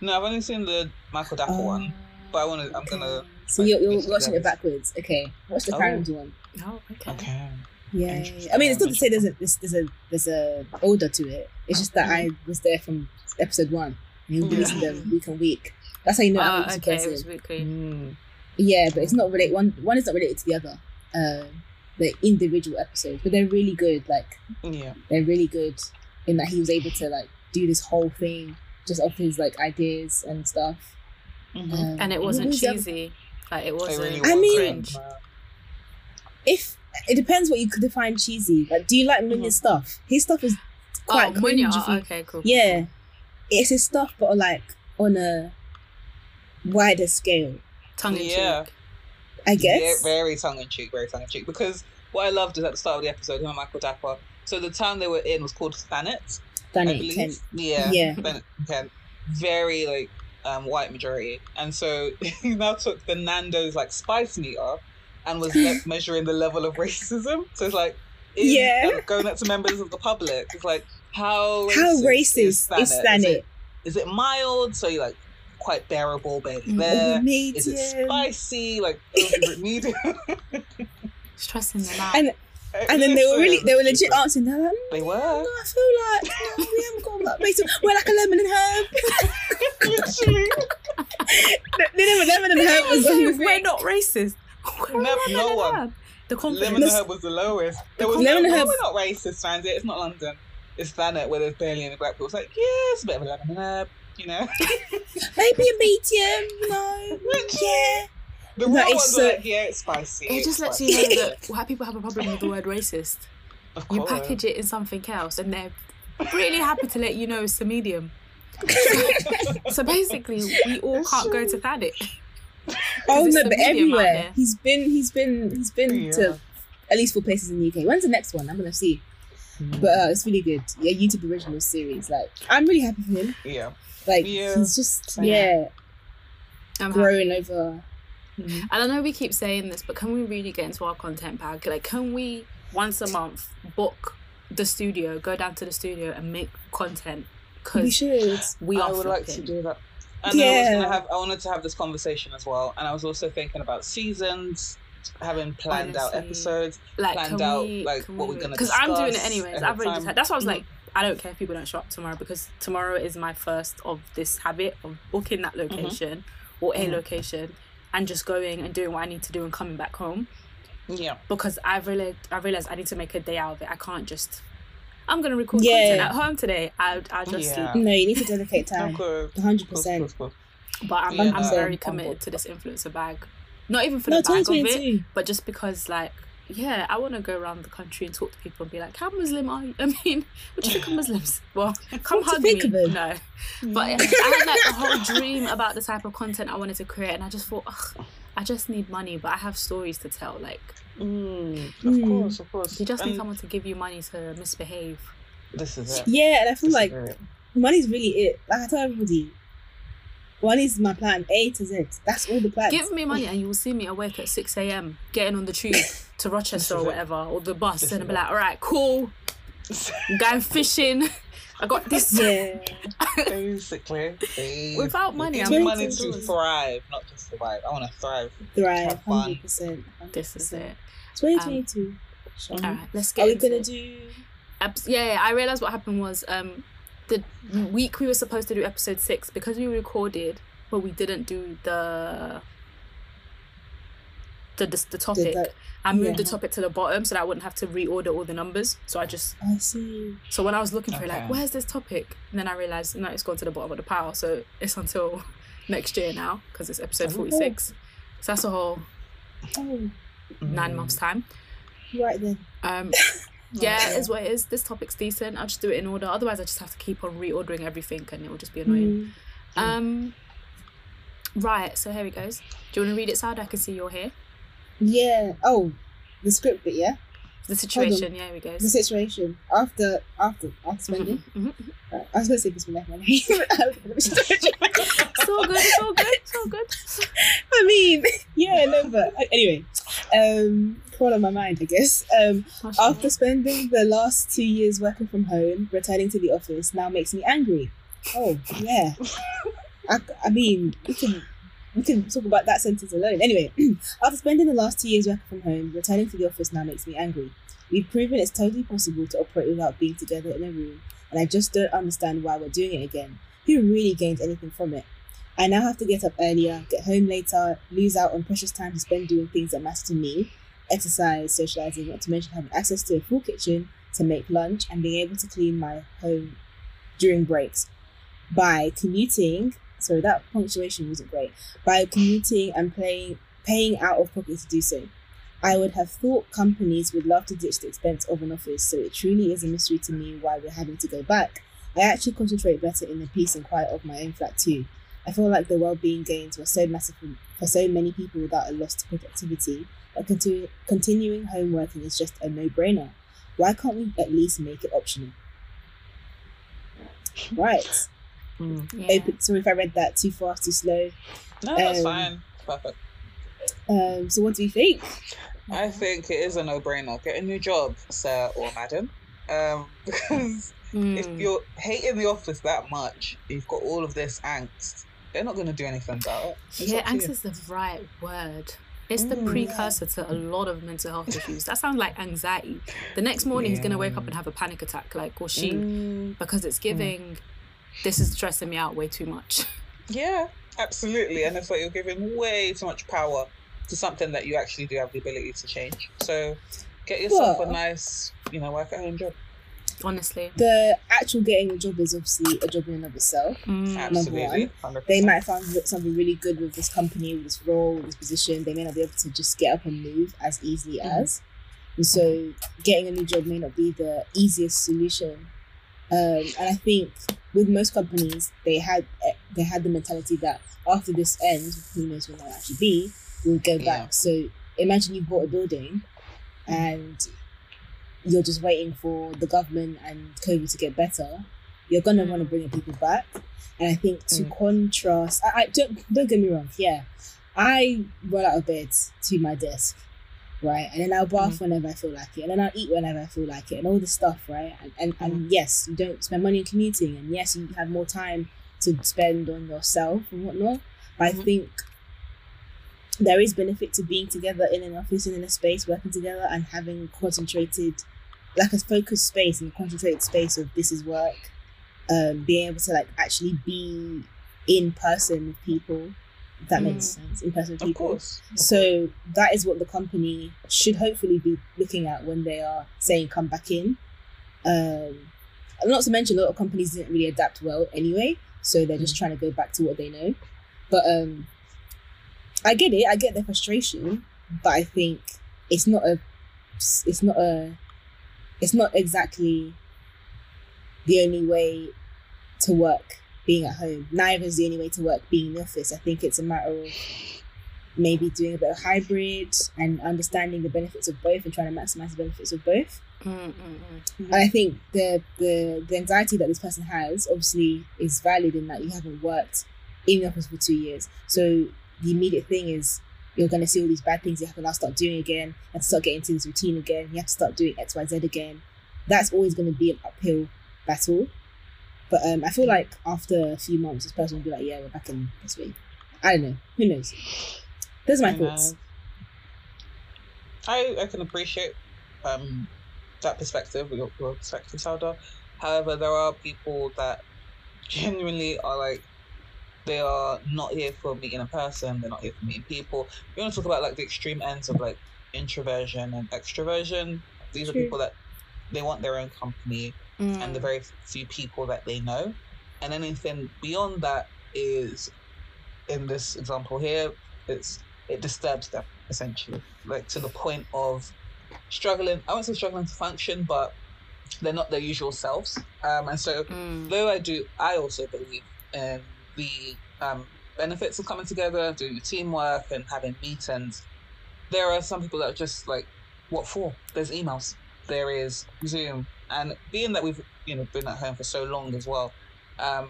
No, I've only seen the Michael Dapper Oh, one, but I want to. I'm gonna. So like, you're, you're mix it watching it backwards. Okay, watch the Oh. Karens one. oh, okay. Okay. Yeah, I mean, it's not to say there's a there's, there's a there's a order to it. It's just that I was there from episode one, and you'll be Yeah. them week on week. That's how you know I'm Ah, okay, person. it was weekly. Mm. Yeah, but it's not related. One one is not related to the other. Um, the individual episodes, but they're really good. Like Yeah. they're really good in that he was able to like do this whole thing just off his like ideas and stuff. Mhm. Um, And it wasn't what was cheesy. Like it It wasn't. really I mean- cringe. If it depends what you could define cheesy. Like, do you like Munya's stuff? His stuff is quite oh, cringe. Munya. you- Okay, cool. Yeah, it's his stuff, but like on a wider scale, Tongue in Yeah. cheek. I Yeah, guess. very tongue in cheek, very tongue in cheek. Because what I loved is at the start of the episode, him and Michael Dapper. So the town they were in was called Thanet, Done I it, believe. Kent. Yeah. Yeah. Thanet, Kent. Very like um, white majority, and so he now took the Nando's like spice meter and was me- measuring the level of racism. So it's like, is, Yeah. and going up to members of the public. It's like how racist How is racist is Thanet? Thanet? Is it, is it mild? So you like quite bearable, barely Mm. there. Over Is it spicy? Like is it medium? Stressing them out. And and then they were really they were legit Listen, answering. They're like, mm, They were. No, I feel like no, we haven't got that basic. We're like a lemon and herb. Literally. the, the lemon and herb was on the We're not racist. We're No- no one. herb. The confidence. Lemon and herb was the lowest. There was Lemon no, no, herb- we're not racist, fans. It's not London. It's Thanet where there's barely any black people. It's like, yeah, it's a bit of a lemon and herb, you know? Maybe a medium. No. Yeah. The No, real it's ones so- are like, yeah, it's spicy. It just lets you know that white people have a problem with the word racist. Of You package it in something else, and they're really happy to let you know it's a medium. So basically, we all can't go to Thanet. Oh no, but everywhere he's been. He's been. He's been Yeah. to at least four places in the UK. When's the next one? I'm gonna see. But uh, it's really good. Yeah, YouTube original series. Like, I'm really happy for him. Yeah. Like, Yeah. he's just Yeah. yeah, I'm happy. growing over. And I know we keep saying this, but can we really get into our content bag? Like, can we once a month book the studio, go down to the studio and make content? We Because should. we, I are would like to do that. And I was Yeah. gonna have I wanted to have this conversation as well. And I was also thinking about seasons, having planned out episodes. like planned out, we, like, what we we're gonna because I'm doing it anyways. I've already decided. That's why I was Mhm. like, I don't care if people don't show up tomorrow because tomorrow is my first of this habit of booking that Mm-hmm. location or a Mhm. location and just going and doing what I need to do and coming back home. Yeah. because I've really I realized I need to make a day out of it. I can't just I'm gonna record Yeah. content at home today. I I just Yeah. sleep. No, you need to dedicate time. 100%. But I'm, Yeah, I'm very committed to this influencer bag. Not even for No, the bag of it, 2022. but just because like yeah, I want to go around the country and talk to people and be like, "How Muslim are you?" I mean, what do you think of Muslims? Well, come What hug me. No, but I had like a whole dream about the type of content I wanted to create, and I just thought, Ugh, I just need money, but I have stories to tell. Like, Mm, of Mm. course, of course. you just need And someone to give you money to misbehave. This is it. Yeah, and I feel This like is money's really it. Like I tell everybody, money's my plan, A to Z. That's all the plans. Give me money and you will see me awake at 6 a.m. getting on the tube to Rochester or is it. whatever, or the bus, This and I'll be like, all right, cool, I'm going fishing. I got this. yeah, basically, Without money, I'm money to thrive, not just survive. I want to thrive. thrive, Have fun. hundred percent. This is it. Twenty twenty two. All right, let's get Are we into gonna it. do? Yeah, yeah, I realized what happened was um, the week we were supposed to do episode six because we recorded, but we didn't do the the the, the topic. that- I moved the yeah. topic to the bottom so that I wouldn't have to reorder all the numbers. So I just I see. So when I was looking for it, like, where's this topic? And then I realized, no, it's gone to the bottom of the pile. So it's until next year now because it's episode Oh. 46. So that's a whole Oh, nine Mm. months' time. right then. Um, yeah, it is what it is. This topic's decent. I'll just do it in order. Otherwise, I just have to keep on reordering everything and it will just be annoying. Mm. Um, right, so here it goes. Do you want to read it, Sad? I can see you're here. Yeah. Oh, the script bit. Yeah. The situation, yeah, we go. The situation after after after spending. Mhm, mhm. Right, I was gonna say man. It's all good, it's all good, it's all good. I mean, yeah, no, but uh, anyway, um, crawl on my mind, I guess. Um, after spending the last two years working from home, returning to the office now makes me angry. Oh, yeah. I, I mean, we can we can talk about that sentence alone. Anyway, after spending the last two years working from home, returning to the office now makes me angry. We've proven it's totally possible to operate without being together in a room, and I just don't understand why we're doing it again. Who really gains anything from it? I now have to get up earlier, get home later, lose out on precious time to spend doing things that matter to me, exercise, socializing, not to mention having access to a full kitchen to make lunch and being able to clean my home during breaks. By commuting, sorry, that punctuation wasn't great. By commuting and playing, paying out of pocket to do so. I would have thought companies would love to ditch the expense of an office, so it truly is a mystery to me why we're having to go back. I actually concentrate better in the peace and quiet of my own flat too. I feel like the well-being gains were so massive for, so many people without a loss to productivity that continu- continuing home working is just a no-brainer. Why can't we at least make it optional? Right. Mm. Yeah. Open, sorry if I read that too fast, too slow. No, that's Um, fine. Perfect. Um, so what do you think? I think it is a no-brainer. Get a new job, sir or madam. Um, because if Mm. you're hating the office that much, you've got all of this angst. They're not going to do anything about it. It's Yeah, up to you. angst is the right word. It's the Mm. precursor to a lot of mental health issues. That sounds like anxiety. The next morning, he's going to wake up and have a panic attack, like, or she, Mm, because it's giving, this is stressing me out way too much. yeah, absolutely. And it's like you're giving way too much power to something that you actually do have the ability to change. So get yourself Well- a nice, you know, work at home job. Honestly. The actual getting a job is obviously a job in and of itself. Mm. Absolutely. 100%. They might find something really good with this company, with this role, with this position. They may not be able to just get up and move as easily Mhm. as. And so getting a new job may not be the easiest solution. Um, and I think with most companies, they had eh, they had the mentality that after this ends, who knows when that'll actually be, we'll go back. Yeah. So imagine you bought a building, and you're just waiting for the government and COVID to get better, you're gonna want to bring people back. And I think to Mm. contrast, I, I don't don't get me wrong, yeah, I roll out of bed to my desk, right, and then I'll bath Mm-hmm. whenever I feel like it, and then I'll eat whenever I feel like it, and all this stuff, right, and and, Mm-hmm. and yes, you don't spend money on commuting, and yes, you have more time to spend on yourself and whatnot. But Mhm. I think there is benefit to being together in an office and in a space, working together, and having concentrated, like a focused space and a concentrated space of this is work. Um, being able to like actually be in person with people, if that makes sense, in person with Of people. course. Of So that is what the company should hopefully be looking at when they are saying come back in. Um, not to mention a lot of companies didn't really adapt well anyway, so they're just trying to go back to what they know. But um, I get it. I get their frustration, but I think it's not a, it's not a, it's not exactly the only way to work being at home. Neither is the only way to work being in the office. I think it's a matter of maybe doing a bit of hybrid and understanding the benefits of both and trying to maximize the benefits of both. Mm, mm, mm. And I think the the the anxiety that this person has obviously is valid in that you haven't worked in the office for two years. So the immediate thing is you're gonna see all these bad things you have to now start doing again, to start getting into this routine again, you have to start doing X, Y, Z again. That's always gonna be an uphill battle. But um, I feel like after a few months, this person will be like, "Yeah, we're back in this week." I don't know. Who knows? Those are my know, thoughts. I, I can appreciate um, that perspective, your, your perspective, Sauda. However, there are people that genuinely are like, they are not here for meeting a person, they're not here for meeting people. You want to talk about like the extreme ends of like introversion and extroversion. These are people that they want their own company and Mm. the very few people that they know. And anything beyond that is, in this example here, it's it disturbs them essentially, like to the point of struggling. I won't say struggling to function, but they're not their usual selves. Um, and so, Mm. though I do, I also believe in the um, benefits of coming together, doing the teamwork, and having meetings. There are some people that are just like, what for? There's emails, there is Zoom, and being that we've you know been at home for so long as well. Um,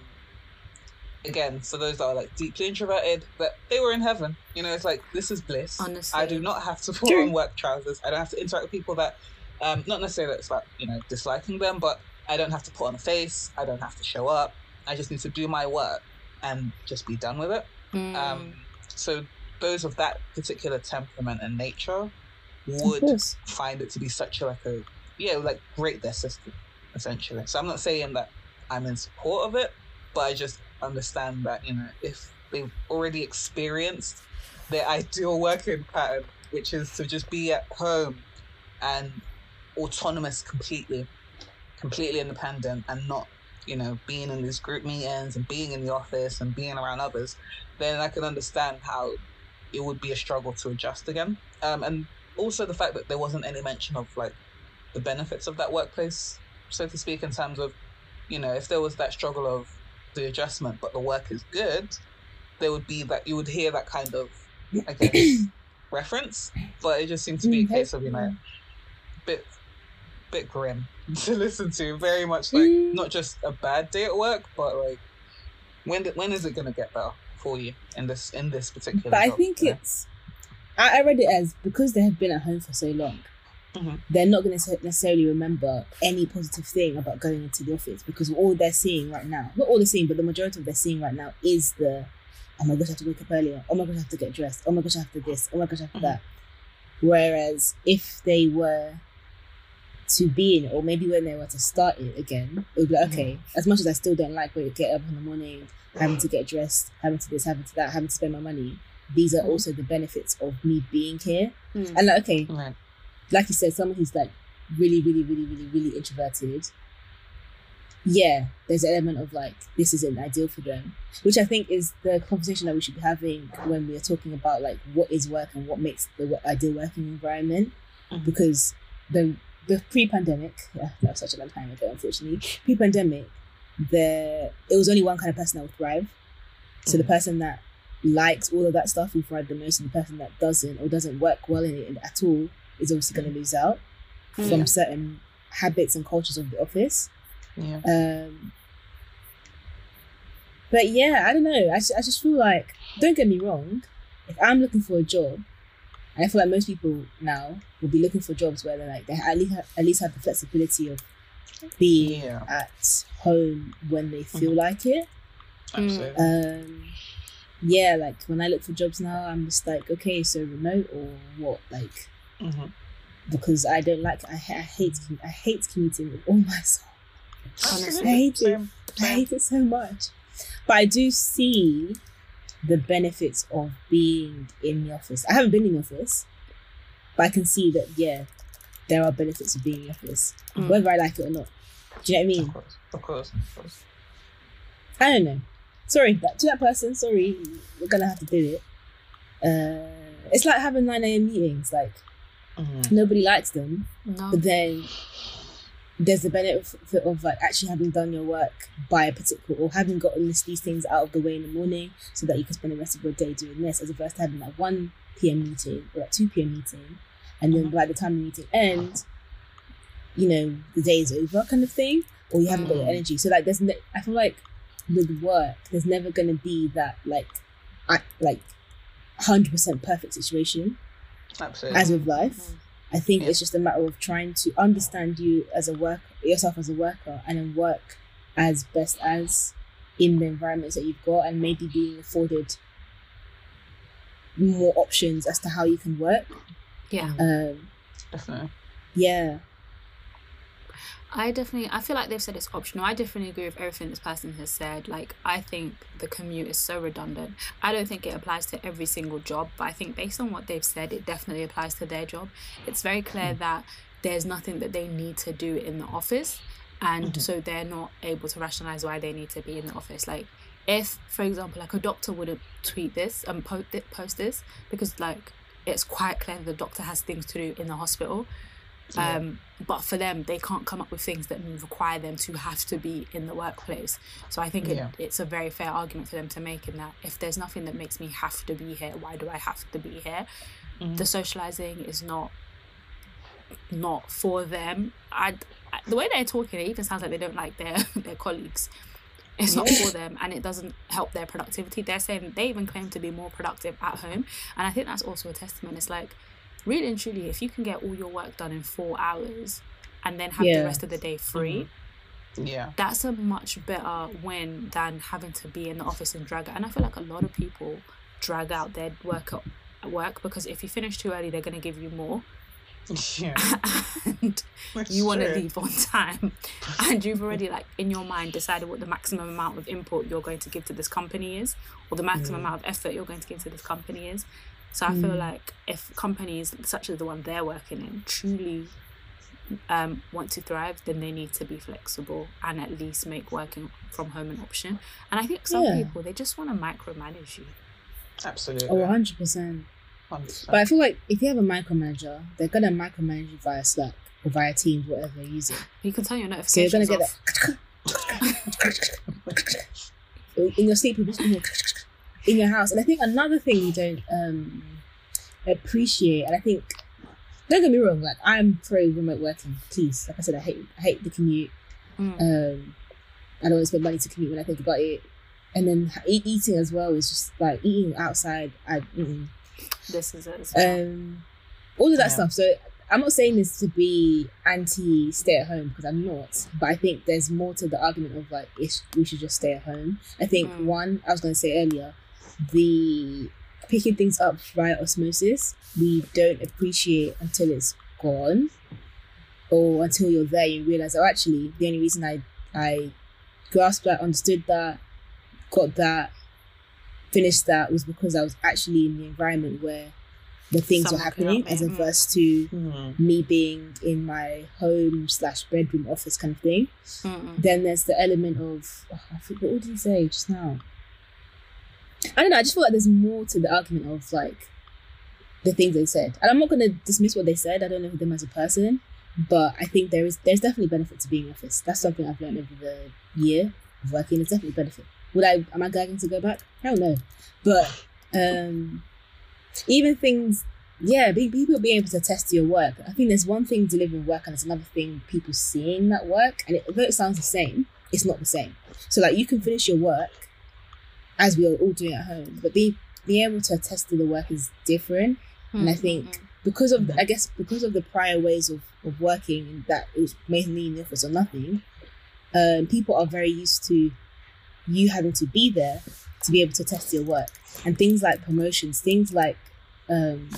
again, for those that are like deeply introverted, that they were in heaven. You know, it's like this is bliss. Honestly. I do not have to put on work trousers. I don't have to interact with people that, um, not necessarily that it's about you know disliking them, but I don't have to put on a face. I don't have to show up. I just need to do my work and just be done with it. Mm. Um, so those of that particular temperament and nature Of would find it to be such a like a yeah like break their system essentially. So I'm not saying that I'm in support of it, but I just understand that you know if they've already experienced their ideal working pattern, which is to just be at home and autonomous completely, completely independent and not you know being in these group meetings and being in the office and being around others, then I can understand how it would be a struggle to adjust again. Um, and also the fact that there wasn't any mention of like the benefits of that workplace, so to speak, in terms of, you know, if there was that struggle of the adjustment, but the work is good, there would be that you would hear that kind of, I guess, reference. But it just seemed to be a case of, you know, bit, bit grim to listen to. Very much like not just a bad day at work, but like when when is it gonna get better for you in this in this particular? But I think you know? it's. I, I read it as because they have been at home for so long, Mhm. they're not going to necessarily remember any positive thing about going into the office because all they're seeing right now, not all they're seeing, but the majority of they're seeing right now is the, oh my gosh, I have to wake up earlier. Oh my gosh, I have to get dressed. Oh my gosh, I have to this. Oh my gosh, I have to Mhm. that. Whereas if they were to be in it, or maybe when they were to start it again, it would be like, okay, as much as I still don't like when you get up in the morning, having to get dressed, having to this, having to that, having to spend my money, these are Mhm. also the benefits of me being here. Mm. And like, okay, like you said, someone who's like really, really, really, really, really introverted. Yeah, there's an element of like this isn't ideal for them, which I think is the conversation that we should be having when we are talking about like what is work and what makes the ideal working environment. Mhm. Because the the pre-pandemic, yeah, that was such a long time ago, unfortunately. Pre-pandemic, the it was only one kind of person that would thrive. So the Mhm. person that likes all of that stuff will thrive the most, and the person that doesn't or doesn't work well in it at all is obviously going to lose out. from certain habits and cultures of the office. Yeah. Um, but yeah, I don't know. I, just- I just feel like, don't get me wrong, if I'm looking for a job, and I feel like most people now will be looking for jobs where they're like they at least have, at least have the flexibility of being Yeah. at home when they feel Mhm. like it. Absolutely. Um, yeah, like when I look for jobs now, I'm just like, okay, so remote or what? Like hmm because I don't like I, I hate I hate commuting with all my soul. Honestly. I hate it. I hate it so much. But I do see the benefits of being in the office. I haven't been in the office, but I can see that yeah, there are benefits of being in the office, Mm. whether I like it or not. Do you know what I mean? Of course. Of course. Of course. I don't know. Sorry, that to that person. Sorry, we're gonna have to do it. Uh, it's like having nine a.m. meetings. Like Mhm. nobody likes them, No. but then there's the benefit of like actually having done your work by a particular or having gotten this, these things out of the way in the morning so that you can spend the rest of your day doing this as opposed to having that 1 p.m. meeting or that 2 p.m. meeting and then Mhm. by the time the meeting ends you know the day is over kind of thing or you haven't got the Mm. energy so like there's ne- I feel like with work there's never going to be that like I, like 100% perfect situation Absolutely. as with life I think Yeah. it's just a matter of trying to understand you as a work yourself as a worker and then work as best as in the environments that you've got and maybe being afforded more options as to how you can work. yeah. Um Definitely. yeah. I definitely, I feel like they've said it's optional. I definitely agree with everything this person has said. Like, I think the commute is so redundant. I don't think it applies to every single job, but I think based on what they've said, it definitely applies to their job. It's very clear that there's nothing that they need to do in the office, and Mhm. so they're not able to rationalize why they need to be in the office. Like, if, for example, like a doctor wouldn't tweet this and post this because, like, it's quite clear the doctor has things to do in the hospital. Yeah. Um, but for them, they can't come up with things that require them to have to be in the workplace. So I think it, Yeah. it's a very fair argument for them to make in that if there's nothing that makes me have to be here, why do I have to be here? Mhm. The socializing is not not for them. I, I- the way they're talking, it even sounds like they don't like their their colleagues. It's not for them, and it doesn't help their productivity. They're saying they even claim to be more productive at home, and I think that's also a testament. It's like really and truly, if you can get all your work done in four hours and then have Yeah. the rest of the day free, Yeah. that's a much better win than having to be in the office and drag out. And I feel like a lot of people drag out their work at work because if you finish too early, they're going to give you more. Yeah. and It's you want to leave on time and you've already like in your mind decided what the maximum amount of input you're going to give to this company is or the maximum Mm. amount of effort you're going to give to this company is so i feel Mm. like if companies such as the one they're working in truly um, want to thrive then they need to be flexible and at least make working from home an option and i think some Yeah. people they just want to micromanage you Absolutely. Oh, 100%. 100%. But I feel like if you have a micromanager, they're going to micromanage you via Slack or via Teams, whatever you're using. you can turn your So you're notifications going to get off that. in your sleep, you'll just be in your house. And I think another thing you don't um, appreciate, and I think, don't get me wrong, like I'm pro remote working. Please, like I said, I hate I hate the commute. Mm. Um, I don't want to spend money to commute when I think about it. And then eat, eating as well is just like eating outside. I mm-mm. this is it well. um, all of that Yeah. stuff. So I'm not saying this to be anti stay at home because I'm not, but I think there's more to the argument of like it's, we should just stay at home. I think Mm. one I was going to say earlier, the picking things up via osmosis we don't appreciate until it's gone, or until you're there you realize oh actually the only reason I I grasped that, understood that, got that, finished that was because I was actually in the environment where the things Someone were happening as opposed to Mhm. me being in my home slash bedroom office kind of thing. Mm-mm. Then there's the element of oh, I forgot what did he say just now. I don't know. I just feel like there's more to the argument of like the things they said, and I'm not going to dismiss what they said. I don't know them as a person, but I think there is there's definitely benefit to being in office. That's something I've learned over the year of working. There's definitely benefit. Would I am I gagging to go back? Hell no. But um even things yeah, people being able to test your work. I think there's one thing delivering work, and there's another thing people seeing that work. And it, although it sounds the same, it's not the same. So like you can finish your work as we are all doing at home, but being being able to attest to the work is different. And I think because of the, I guess because of the prior ways of, of working that it was mainly in the office or nothing, um, people are very used to you having to be there to be able to test your work and things like promotions, things like um,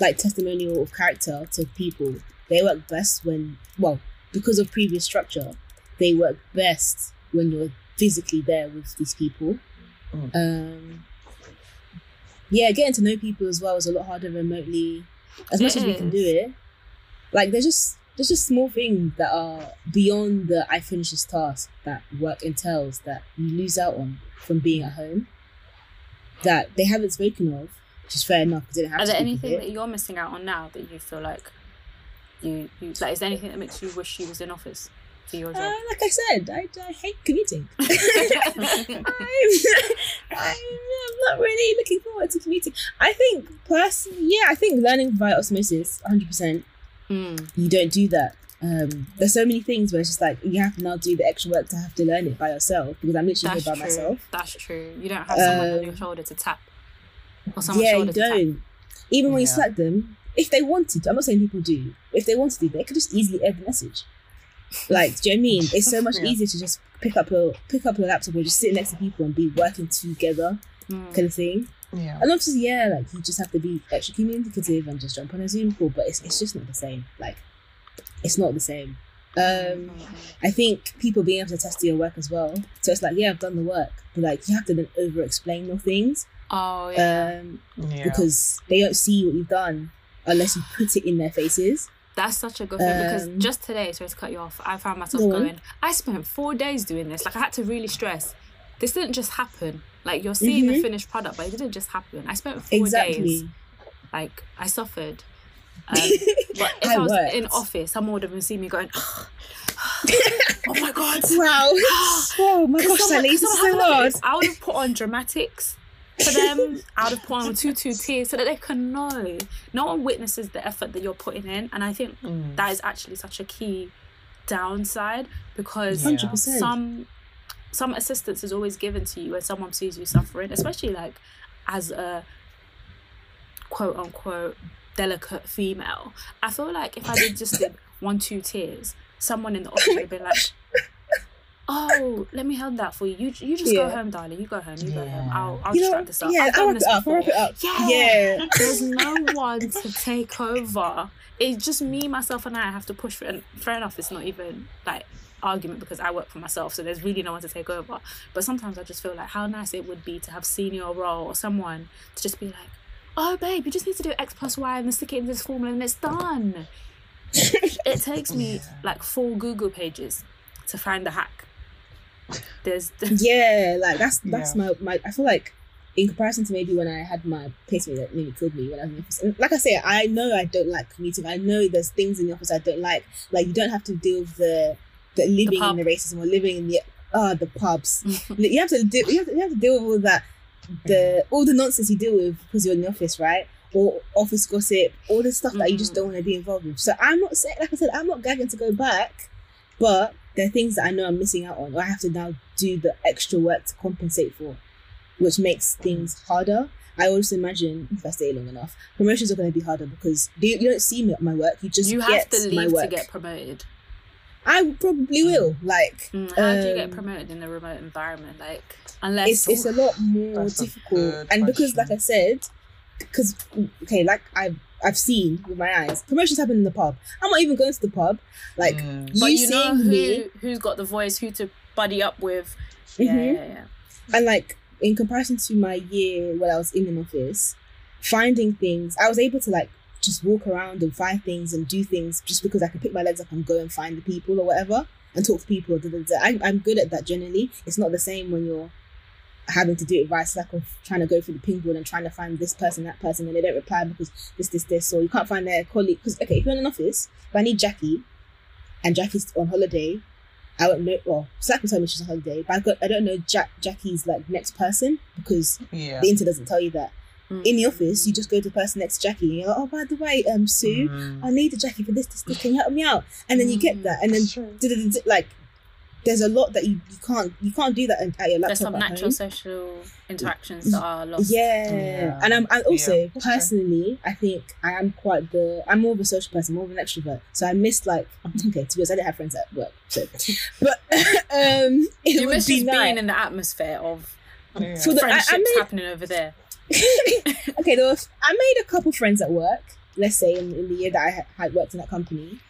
like testimonial of character to people. They work best when well because of previous structure, they work best when you're physically there with these people. Mm. Um, yeah, getting to know people as well is a lot harder remotely. As much as we can do it, like there's just there's just small things that are beyond the I finish this task that work entails that you lose out on from being at home. That they haven't spoken of, which is fair enough didn't have Are there anything that you're missing out on now that you feel like you, you like? Is there anything that makes you wish you was in office for your Uh, like I said, I, I hate commuting. I'm, I'm not really looking forward to commuting. I think, personally, yeah, I think learning via osmosis, 100%, Mm. you don't do that. Um, there's so many things where it's just like you have to now do the extra work to have to learn it by yourself because I'm literally That's here by true. myself. That's true. You don't have someone on Um, your shoulder to tap, or someone's yeah, you shoulder to tap. don't. Even when you Yeah. Slack them, if they wanted to, I'm not saying people do, if they wanted to, they could just easily edit the message. Like, do you know what I mean? It's so much Yeah. easier to just pick up your pick up your laptop or just sit next to people and be working together, Mm. kind of thing. Yeah. And obviously, yeah, like you just have to be extra communicative and just jump on a Zoom call, but it's it's just not the same. Like, it's not the same. Um. I think people being able to test your work as well. So it's like, yeah, I've done the work, but like you have to then over explain your things. Oh yeah, Um, Yeah. because they don't see what you've done unless you put it in their faces. That's such a good thing because um, just today, sorry to cut you off, I found myself on. going. I spent four days doing this. Like I had to really stress. This didn't just happen. Like you're seeing the Mhm. finished product, but it didn't just happen. I spent four days. Like I suffered. Um, but if I I, was worked. in office, someone would have seeing me going, "Oh my god." Wow. oh my gosh, someone- Sally, can this is someone so have a look at hard. I would have put on dramatics for them. I would have put on two two tears so that they can know. No one witnesses the effort that you're putting in, and I think Mm. that is actually such a key downside because Yeah. some some assistance is always given to you when someone sees you suffering, especially like as a quote unquote delicate female. I feel like if I did just did one two tears, someone in the office would have been like. Oh, let me hold that for you. You, you just go home, darling. You go home. You go home. Yeah. I'll, I'll You just know, wrap this up. yeah, I've I'll done wrap this it up. I'll wrap it up. Yeah. Yeah. There's no one to take over. It's just me, myself, and I have to push for it. And fair enough, it's not even like argument because I work for myself, so there's really no one to take over. But sometimes I just feel like how nice it would be to have senior role or someone to just be like, "Oh, babe, you just need to do X plus Y and then stick it in this formula and it's done." it takes me like four Google pages to find the hack. There's, Yeah, like that's that's Yeah. my, my I feel like in comparison to maybe when I had my placement that nearly killed me when I was in the office. And like I say, I know I don't like commuting. I know there's things in the office I don't like. Like you don't have to deal with the the living pub. in the racism or living in the ah the pubs. you have to deal you have to, you have to deal with all that the all the nonsense you deal with because you're in the office, right? Or office gossip, all the stuff that you just Mm. don't want to be involved with. So I'm not saying, like I said, I'm not gagging to go back, but there are things that I know I'm missing out on, or I have to now do the extra work to compensate for, which makes things harder. I also imagine if I stay long enough, promotions are going to be harder because you, you don't see me- my work. You just you have get to my leave work. to get promoted. I probably will. Like, Mm, how do you get um, promoted in a remote environment? Like, unless it's it's a lot more difficult good and because like i said because okay like i've i've seen with my eyes promotions happen in the pub i'm not even going to the pub like Mm. you, but you know seeing who me who's got the voice, who to buddy up with. Yeah, Mhm. yeah, yeah. and like in comparison to my year when i was in an office finding things i was able to like just walk around and find things and do things just because i could pick my legs up and go and find the people or whatever and talk to people. I, i'm good at that generally it's not the same when you're having to do it via Slack of trying to go through the ping board and trying to find this person, that person, and they don't reply because this, this, this, or you can't find their colleague. Because okay, if you're in an office, if I need Jackie, and Jackie's on holiday, I won't know. Well, Slack will tell me she's on holiday, but I got I don't know Jack Jackie's like next person because Yeah. the internet doesn't tell you that. In the office, you just go to the person next to Jackie and you're like, oh, by the way, um, Sue, Mm. I need a Jackie for this, this, this. Can you help me out? And then you get Mm. that, and then It's true. like, there's a lot that you, you can't you can't do that at your laptop There's some at natural home. social interactions that are lost. Yeah. Yeah. and I'm and also Yeah, that's true. personally, I think I am quite the I'm more of a social person, more of an extrovert. So I missed like okay, to be honest, I didn't have friends at work, so but um, it You miss be just nice. being in the atmosphere of Yeah. For the- I- I friendships made- happening over there. okay, there was, I made a couple friends at work. Let's say in, in the year that I had, had worked in that company,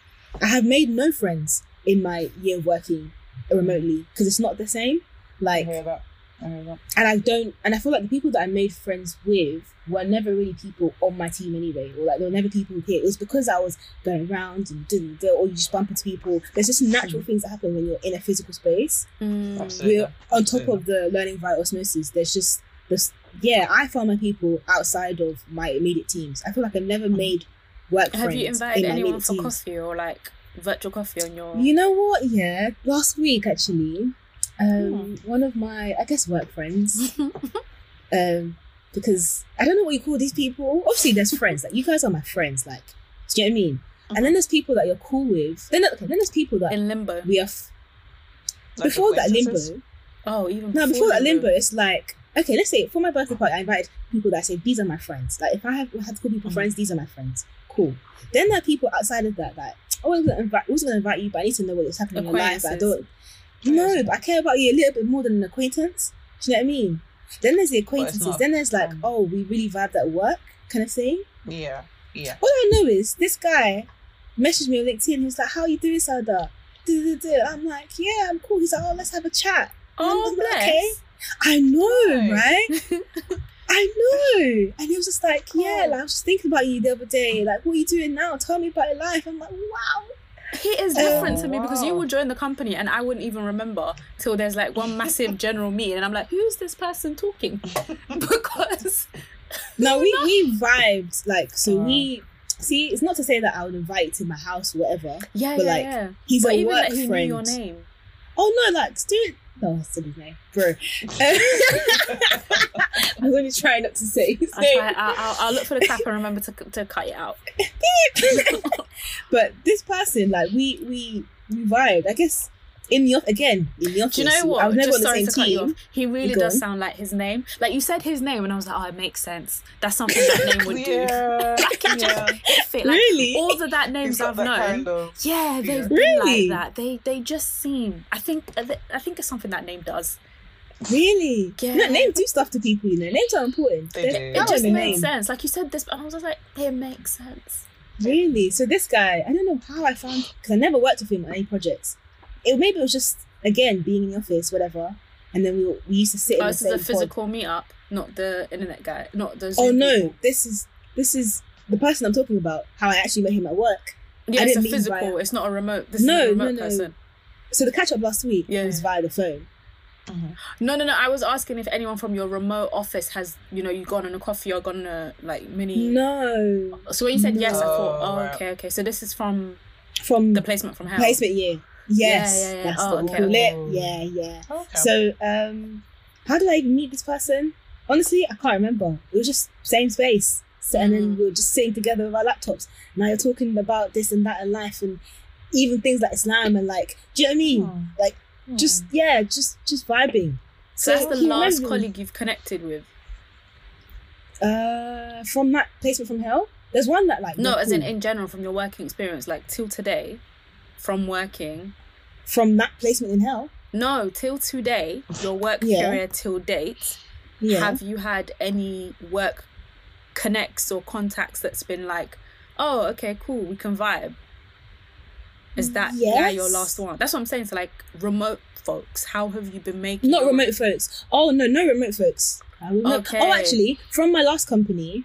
I have made no friends in my year of working remotely because it's not the same. Like, I Like, hear that. I hear that. and I don't, and I feel like the people that I made friends with were never really people on my team anyway, or like they were never people here. It was because I was going around and doing the, or you just bump into people. There's just natural things that happen when you're in a physical space. Mm. We're on top of the learning via osmosis. There's just this, yeah. I found my people outside of my immediate teams. I feel like I've never made work Have you invited in anyone immediate for teams. coffee or like virtual coffee on your? You know what? Yeah, last week actually, um, Hmm. one of my I guess work friends, um, because I don't know what you call these people. Obviously, there's friends. Like you guys are my friends. Like, do you know what I mean? And then there's people that you're cool with. Then okay, then there's people that in limbo. we are. F- Like before that limbo, Oh, even no, before that limbo, it's like okay. Let's say for my birthday party, I invited people that I say these are my friends. Like if I have had to call people Mhm. friends, these are my friends. Cool. Then there are people outside of that that I wasn't gonna invite. I wasn't gonna invite you, but I need to know what's happening in your life. I don't. No, but I care about you a little bit more than an acquaintance. Do you know what I mean? Then there's the acquaintances. not, Then there's like, um, oh, we really vibed at work kind of thing. Yeah. Yeah. All I know is this guy messaged me on LinkedIn. He was like, "How you doing, Sada?" I'm like, "Yeah, I'm cool." He's like, "Oh, let's have a chat." Oh, I'm like, okay. I know, right? I know. And he was just like, "Yeah, Oh. like, I was just thinking about you the other day. Like, what are you doing now? Tell me about your life." I'm like, "Wow." He is different Oh, to me um, because you wow. will join the company and I wouldn't even remember till there's like one massive general meeting and I'm like, who's this person talking? because No, we we vibed like so. Oh. We uh. see. It's not to say that I would invite to my house or whatever. yeah, But, yeah, like, yeah. He's But a even work he friend. knew your name. Oh no, like Stuart. No, still his name, bro. I was only trying not to say his I'll, name. try, I'll, look for the clap and remember to, to cut it out. but this person, like we we we vibed. I guess in the off again in the office. Do you know what? I was never Just on the same to cut you team. off. He really Go does on. sound like his name. Like you said his name, and I was like, oh, it makes sense. That's something that name would do. Yeah. Like it just yeah. it fit. Like really? all the that names He's I've that known. kind of. Yeah, they've Yeah. been Really? like that. They they just seem. I think uh, I think it's something that name does. really? Yeah. No, names do stuff to people. You know, names are important. They They're- do. It just in the made name. sense. Like you said this, and I was just like, it makes sense. Really? So this guy, I don't know how I found because I never worked with him on any projects. It maybe it was just again being in the office, whatever. And then we we used to sit in Oh, the this is a same pod. physical meetup, not the internet guy, not the. Oh no, people. this is this is the person I'm talking about. How I actually met him at work. Yeah, I it's a physical. via- It's not a remote. This No, is a no, remote no. person. So the catch up last week Yeah. was via the phone. Uh-huh. No, no, no. I was asking if anyone from your remote office has, you know, you gone on a coffee or gone on a like mini. No, So when you said yes, I thought, oh, Right. okay, okay. So this is from from the placement from hell. placement year. Yes, yeah, yeah. that's Oh, what we okay, call okay. it. Yeah, yeah. Okay. So, um, how did I even meet this person? Honestly, I can't remember. It was just same space, so, and then Mm. we were just sitting together with our laptops. Now you're talking about this and that in life, and even things like Islam and like, do you know what I mean? Hmm. Like, just yeah, just just vibing. So that's the last remembered colleague you've connected with. Uh, from that placement from hell. There's one that like No, we're as in in general from your working experience, like till today, from working. from that placement in hell. No, till today, your work Yeah. career till date. Yeah. Have you had any work connects or contacts that's been like, oh, okay, cool, we can vibe? Is that guy your last one? That's what I'm saying. So like remote folks, how have you been making? Not remote folks. Oh no, no remote folks. I will not- Okay. Oh, actually, from my last company,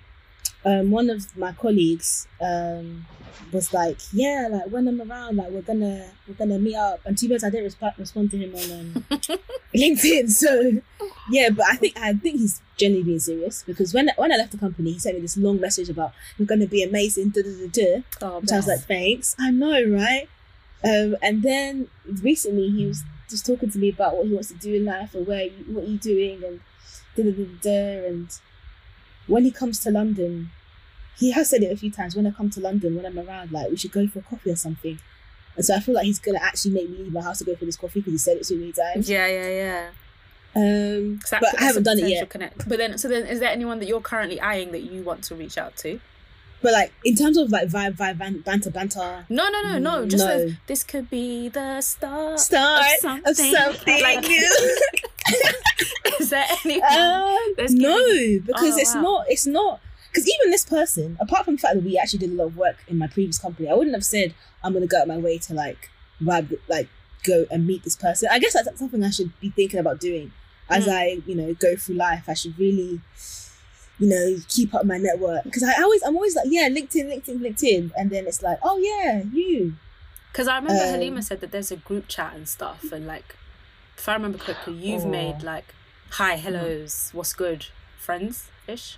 um, one of my colleagues um was like, "Yeah, like when I'm around, like we're gonna we're gonna meet up." And to be honest, I didn't resp- respond to him on um, LinkedIn. So yeah, but I think I think he's genuinely being serious because when when I left the company, he sent me this long message about "You're gonna be amazing." Da, da, da, da. Oh, Which I was like, thanks. I know, right? Um, and then recently he was just talking to me about what he wants to do in life and where you, what are you doing and da da da da. da, And when he comes to London, he has said it a few times. When I come to London, when I'm around, like we should go for a coffee or something. And so I feel like he's gonna actually make me leave my house to go for this coffee because he said it so many times. Yeah, yeah, yeah. Um, 'Cause that- but that's I a haven't done it potential yet. Connect. But then, so then, is there anyone that you're currently eyeing that you want to reach out to? But like in terms of like vibe, vibe, ban- banter, banter, No, no, no, no. Just No. as this could be the start start of of something. something Like, new. is there anyone? Um, Let's no, because Oh, it's wow. not. It's not. Because even this person, apart from the fact that we actually did a lot of work in my previous company, I wouldn't have said I'm gonna go out my way to like vibe, like go and meet this person. I guess that's something I should be thinking about doing as Mm. I, you know, go through life. I should really, you know, keep up my network because I always, I'm always like, yeah, LinkedIn, LinkedIn, LinkedIn, and then it's like, oh yeah, you. Because I remember Um, Halima said that there's a group chat and stuff, and like, if I remember correctly, you've Oh. made like, hi, hmm. hellos, what's good, friends ish.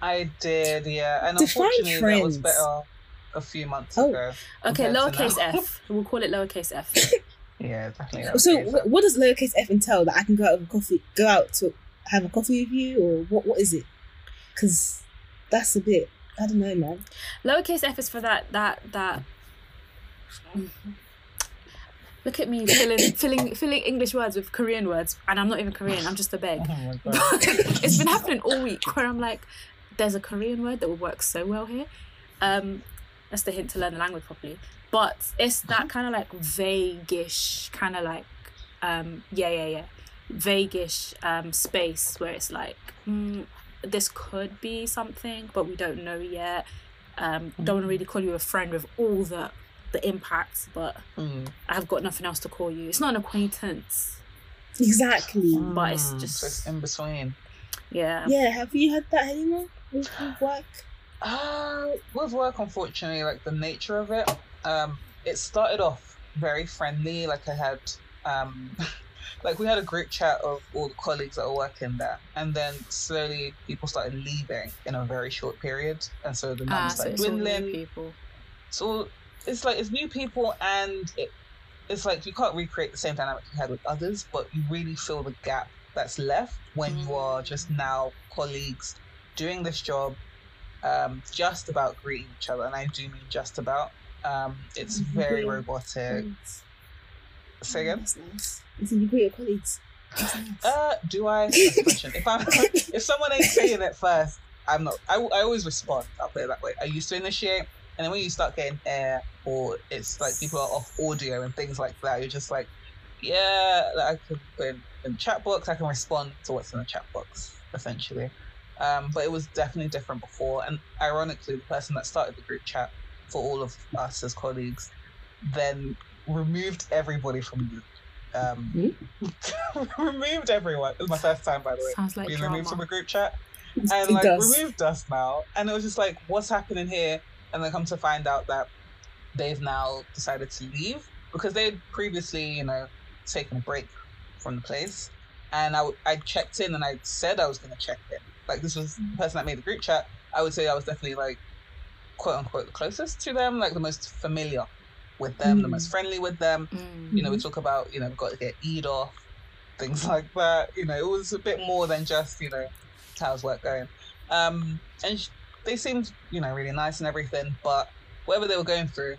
I did, yeah. And Define unfortunately, that was better a few months Oh. ago. Okay, lowercase f. We'll call it lowercase f. Yeah, definitely. So okay, wh- what does lowercase f entail? That I can go out with a coffee, go out to have a coffee with you, or what? What is it? Because that's a bit. I don't know, man. lowercase f is for that that that. Look at me filling filling filling English words with Korean words, and I'm not even Korean. I'm just a beg. Oh it's been happening all week where I'm like, there's a Korean word that would work so well here. Um, that's the hint to learn the language properly. But it's that kind of like vaguish, kind of like, um, yeah, yeah, yeah, vaguish um, space where it's like, mm, this could be something, but we don't know yet. Um, don't want to really call you a friend with all the the impacts, but Mm. I've got nothing else to call you. It's not an acquaintance. Exactly. But it's Mm, just- so it's in between. Yeah. Yeah. Have you had that anymore with, with work? Uh, with work, unfortunately, like the nature of it, um, it started off very friendly. Like I had, um, like we had a group chat of all the colleagues that were working there, and then slowly people started leaving in a very short period, and so the Ah, numbers so started it's all dwindling. people. So it's like it's new people, and it, it's like you can't recreate the same dynamic you had with others, but you really feel the gap that's left when you are just now colleagues doing this job, um, just about greeting each other, and I do mean just about. Um, it's Mhm. very robotic. Say again. That's nice. You said you greet your colleagues. Nice. Uh, do I? That's the question. If I'm, if someone ain't saying it first, I'm not. I, I always respond. I'll put it that way. I used to initiate, and then when you start getting air or it's like people are off audio and things like that, you're just like, yeah, like, I can put in, in chat box. I can respond to what's in the chat box essentially. Um, but it was definitely different before, and ironically, the person that started the group chat for all of us as colleagues then removed everybody from the um, removed everyone. It was my first time, by the way. Sounds like being drama. removed from a group chat It and like does. removed us now. And it was just like, what's happening here? And then come to find out that they've now decided to leave because they'd previously, you know, taken a break from the place. And I, w- I checked in and I said I was going to check in. Like, this was the person that made the group chat. I would say I was definitely like, quote unquote, the closest to them, like the most familiar with them, the Mm. most friendly with them Mm. you know, we talk about, you know, we've got to get Eid off, things like that. You know, it was a bit more than just, you know, how's work going. Um, and sh- they seemed, you know, really nice and everything, but whatever they were going through,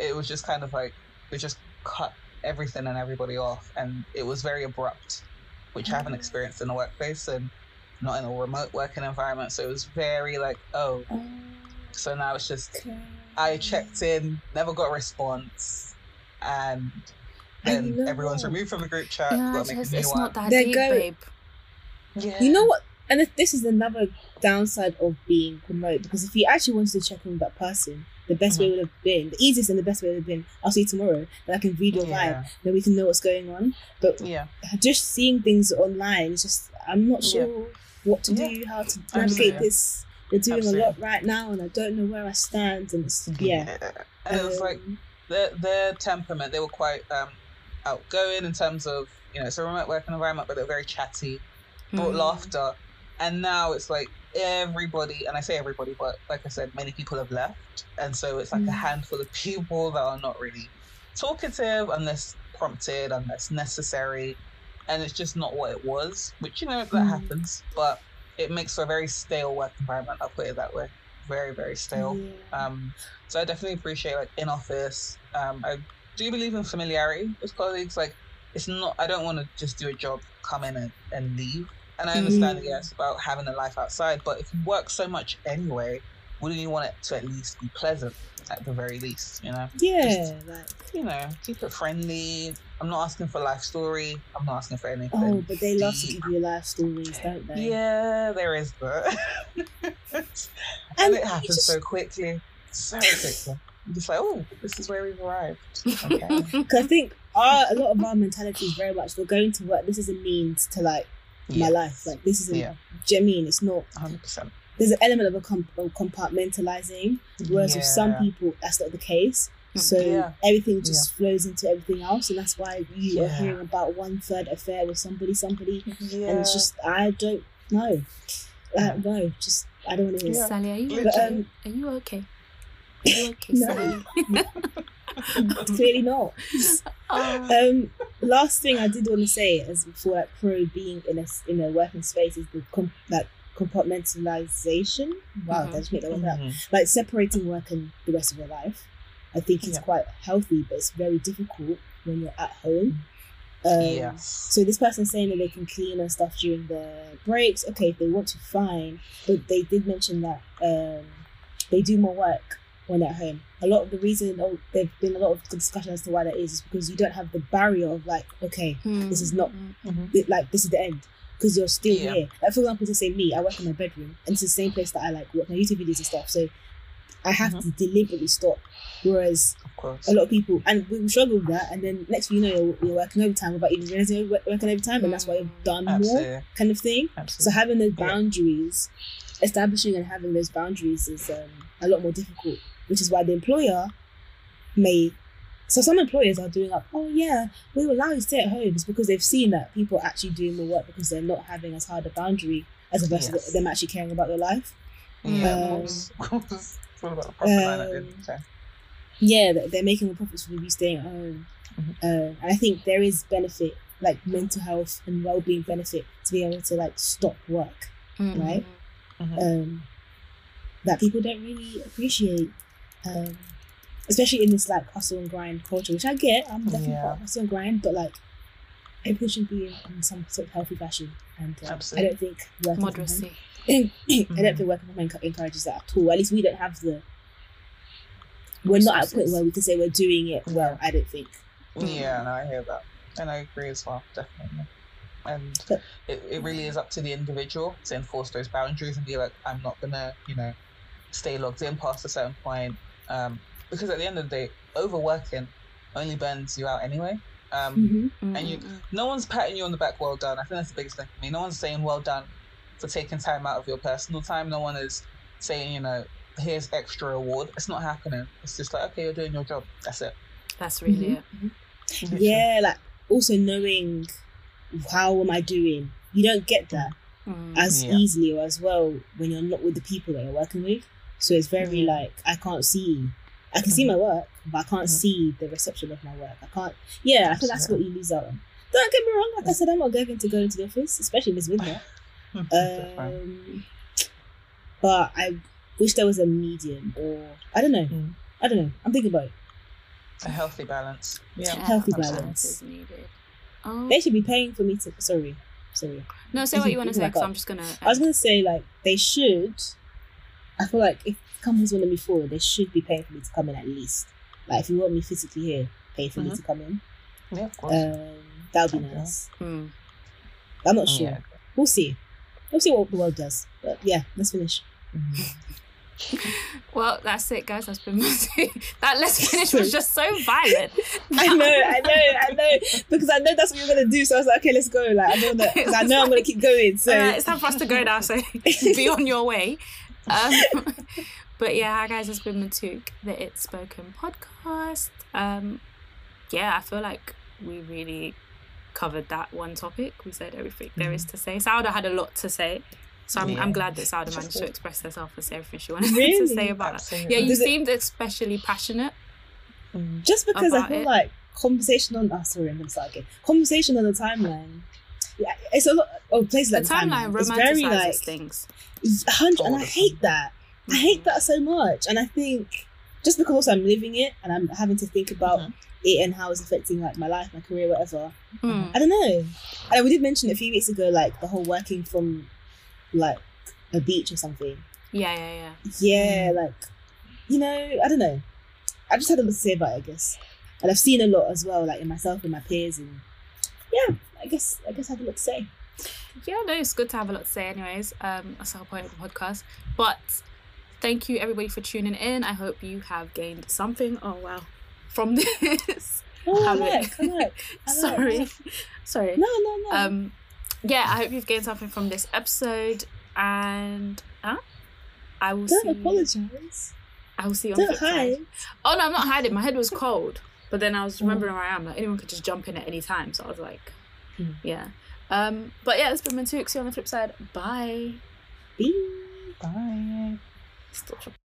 it was just kind of like, they just cut everything and everybody off. And it was very abrupt, which I haven't mm-hmm. experienced in a workplace and not in a remote working environment. So it was very like, oh, so now it's just okay. I checked in, never got a response, and then everyone's removed from the group chat. Yeah, gotta it's, make a it's, new it's one. not that They're deep, going- babe. Yeah. You know what? And if this is another downside of being remote because if you actually wanted to check in with that person, the best way would have been the easiest and the best way would have been I'll see you tomorrow. Then I can read your vibe. Yeah. Then we can know what's going on. But Yeah. just seeing things online, it's just I'm not sure what to do, how to navigate Absolutely. this. They're doing Absolutely. a lot right now, and I don't know where I stand. And it's yeah, And it was like Um, their their temperament. They were quite um, outgoing in terms of you know it's a remote working environment, but they're very chatty, brought Mm. laughter. And now it's like everybody, and I say everybody, but like I said, many people have left, and so it's like a Mm. handful of people that are not really talkative unless prompted, unless necessary, and it's just not what it was. Which you know that Mm. happens, but it makes for a very stale work environment. I'll put it that way. Very very stale. Yeah. Um, so I definitely appreciate like in office. Um, I do believe in familiarity with colleagues. Like it's not. I don't want to just do a job, come in and, and leave. And I understand Mhm. yeah, it's about having a life outside. But if you work so much anyway, wouldn't you want it to at least be pleasant at the very least? You know. yeah, like You know, keep it friendly. I'm not asking for life story. I'm not asking for anything. oh, but they love to give you life stories, don't they? Yeah, there is that. and, And it happens just- so quickly. So quickly. I'm just like, oh, this is where we've arrived. Okay. Because I think our, a lot of our mentality is very much we're going to work. This is a means to like my life. Like this is a. Yeah. Do you know I mean? It's not. 100%. There's an element of a com- of compartmentalizing, whereas with some people that's not the case. Mm. So Yeah. everything just flows into everything else, and that's why you are hearing about one third affair with somebody, somebody, Yeah. and it's just I don't know. Uh, no, just I don't want to hear. Yeah. it. Sally, are you But, okay? um, are you okay? Are you okay, Sally? Clearly not. Oh. Um, last thing I did want to say as for like pro being in a s- in a working space is the com- like compartmentalization. Wow, Mhm. did I just make that one up? Mhm. Like separating work and the rest of your life. I think it's Yeah. quite healthy, but it's very difficult when you're at home. Um, yes. So this person saying that they can clean and stuff during the breaks. Okay, if they want to, fine. But they did mention that um, they do more work when they're at home. A lot of the reason, oh, there's been a lot of discussion as to why that is, is because you don't have the barrier of like, okay, this is not Mm. th- like this is the end because you're still Yeah. here. Like for example, to say me, I work in my bedroom, and it's the same place that I like work my YouTube videos and stuff. So I have to deliberately stop. Whereas Of course. a lot of people, and we struggle with that, and then next thing you know, you're, you're working overtime without even realizing you're wo- working overtime, and that's why you've done more kind of thing. So having those Yeah. boundaries, establishing and having those boundaries is um, a lot more difficult, which is why the employer may. So some employers are doing like, oh yeah, we will allow you to stay at home. It's because they've seen that people are actually doing more work because they're not having as hard a boundary as opposed Yes. to them actually caring about their life. Yeah, of Um, course. Of course. It's all about the profit line at the end of the day. Yeah, they're making the profits from you staying at home. Mhm. Uh, and I think there is benefit, like mental health and well-being benefit, to be able to like stop work. Mm. Right? Mhm. um, that people don't really appreciate, um, especially in this like hustle and grind culture, which I get. I'm definitely Yeah. hustle and grind, but like everything should be in, in some sort of healthy fashion, and um, I don't think working from home- Moderacy. I don't think working from home enc- encourages that at all. At least we don't have the. We're not at a point where we can say we're doing it well. I don't think. Yeah, no, I hear that. And I agree as well, definitely. And But- it, it really is up to the individual to enforce those boundaries and be like, I'm not gonna, you know, stay logged in past a certain point. Um, because at the end of the day, overworking only burns you out anyway. Um, Mhm. And you- no one's patting you on the back, well done. I think that's the biggest thing for me. No one's saying well done for taking time out of your personal time. No one is saying, you know, here's extra reward. It's not happening. It's just like, okay, you're doing your job. That's it. That's really it. Literally. Yeah, like also knowing how am I doing. You don't get that. Mm. as Yeah. easily or as well when you're not with the people that you're working with. So it's very Mhm. like I can't see. I can see Mhm. my work, but I can't Mhm. see the reception of my work. I can't. Yeah, I think that's what you lose out on. Don't get me wrong. Like I said, I'm not going to go into the office, especially in this winter. Um, but I wish there was a medium, or I don't know. Mm. I don't know. I'm thinking about it. a healthy balance. Yeah. Healthy absolutely. balance. is needed. Oh. They should be paying for me to. Sorry, sorry. No, say what you want to say Back because. I'm just gonna. I was gonna say like they should. I feel like if companies want to move forward, they should be paying for me to come in at least. Like if you want me physically here, pay for me Mhm. to come in. Yeah, of course. Um, that would be Okay. nice. Mm. I'm not sure. Yeah. We'll see. We'll see what the world does. But yeah, let's finish. Mhm. Well, that's it, guys. That's been that. Let's finish was just so violent. I know, I know, I know, because I know that's what you're gonna do. So I was like, okay, let's go. Like I don't know, I know I'm gonna keep going. So Alright, it's time for us to go now. So be on your way. Um, but yeah, hi guys, it's been Matuk, the It's Spoken podcast. Um, yeah, I feel like we really covered that one topic. We said everything there is to say. Sauda had a lot to say. So I'm, Yeah. I'm glad that Sauda managed to express herself and say everything she wanted to say about it. Absolutely. Yeah, you Does it- seemed especially passionate. Mm. just because I feel it. like conversation on oh sorry I'm gonna start again conversation on the timeline Yeah, it's a lot. Oh, places The like timeline It's very romanticizes like things. hundred, and I hate that. I hate that so much, and I think just because also I'm living it and I'm having to think about Mhm. it and how it's affecting like my life, my career, whatever. Mm. I don't know. And we did mention a few weeks ago, like the whole working from like a beach or something. Yeah, yeah, yeah. Yeah, Mm. like you know, I don't know. I just had a lot to say about it, I guess, and I've seen a lot as well, like in myself and my peers, and yeah, I guess I guess I had a lot to say. Yeah, no, it's good to have a lot to say, anyways. Um, that's the whole point of the podcast. But thank you, everybody, for tuning in. I hope you have gained something. Oh, wow. From this. Oh, I Have like, it. I like. I like. Sorry. Sorry. No, no, no. Um, yeah, I hope you've gained something from this episode. And huh? I will don't see. apologize. I will see you on the Don't flip side. hide. Oh no, I'm not hiding. My head was cold, but then I was remembering where I am. Like anyone could just jump in at any time, so I was like, Mm. yeah. Um, but yeah, it's been. See on the flip side. Bye. Bye. Bye. Stop.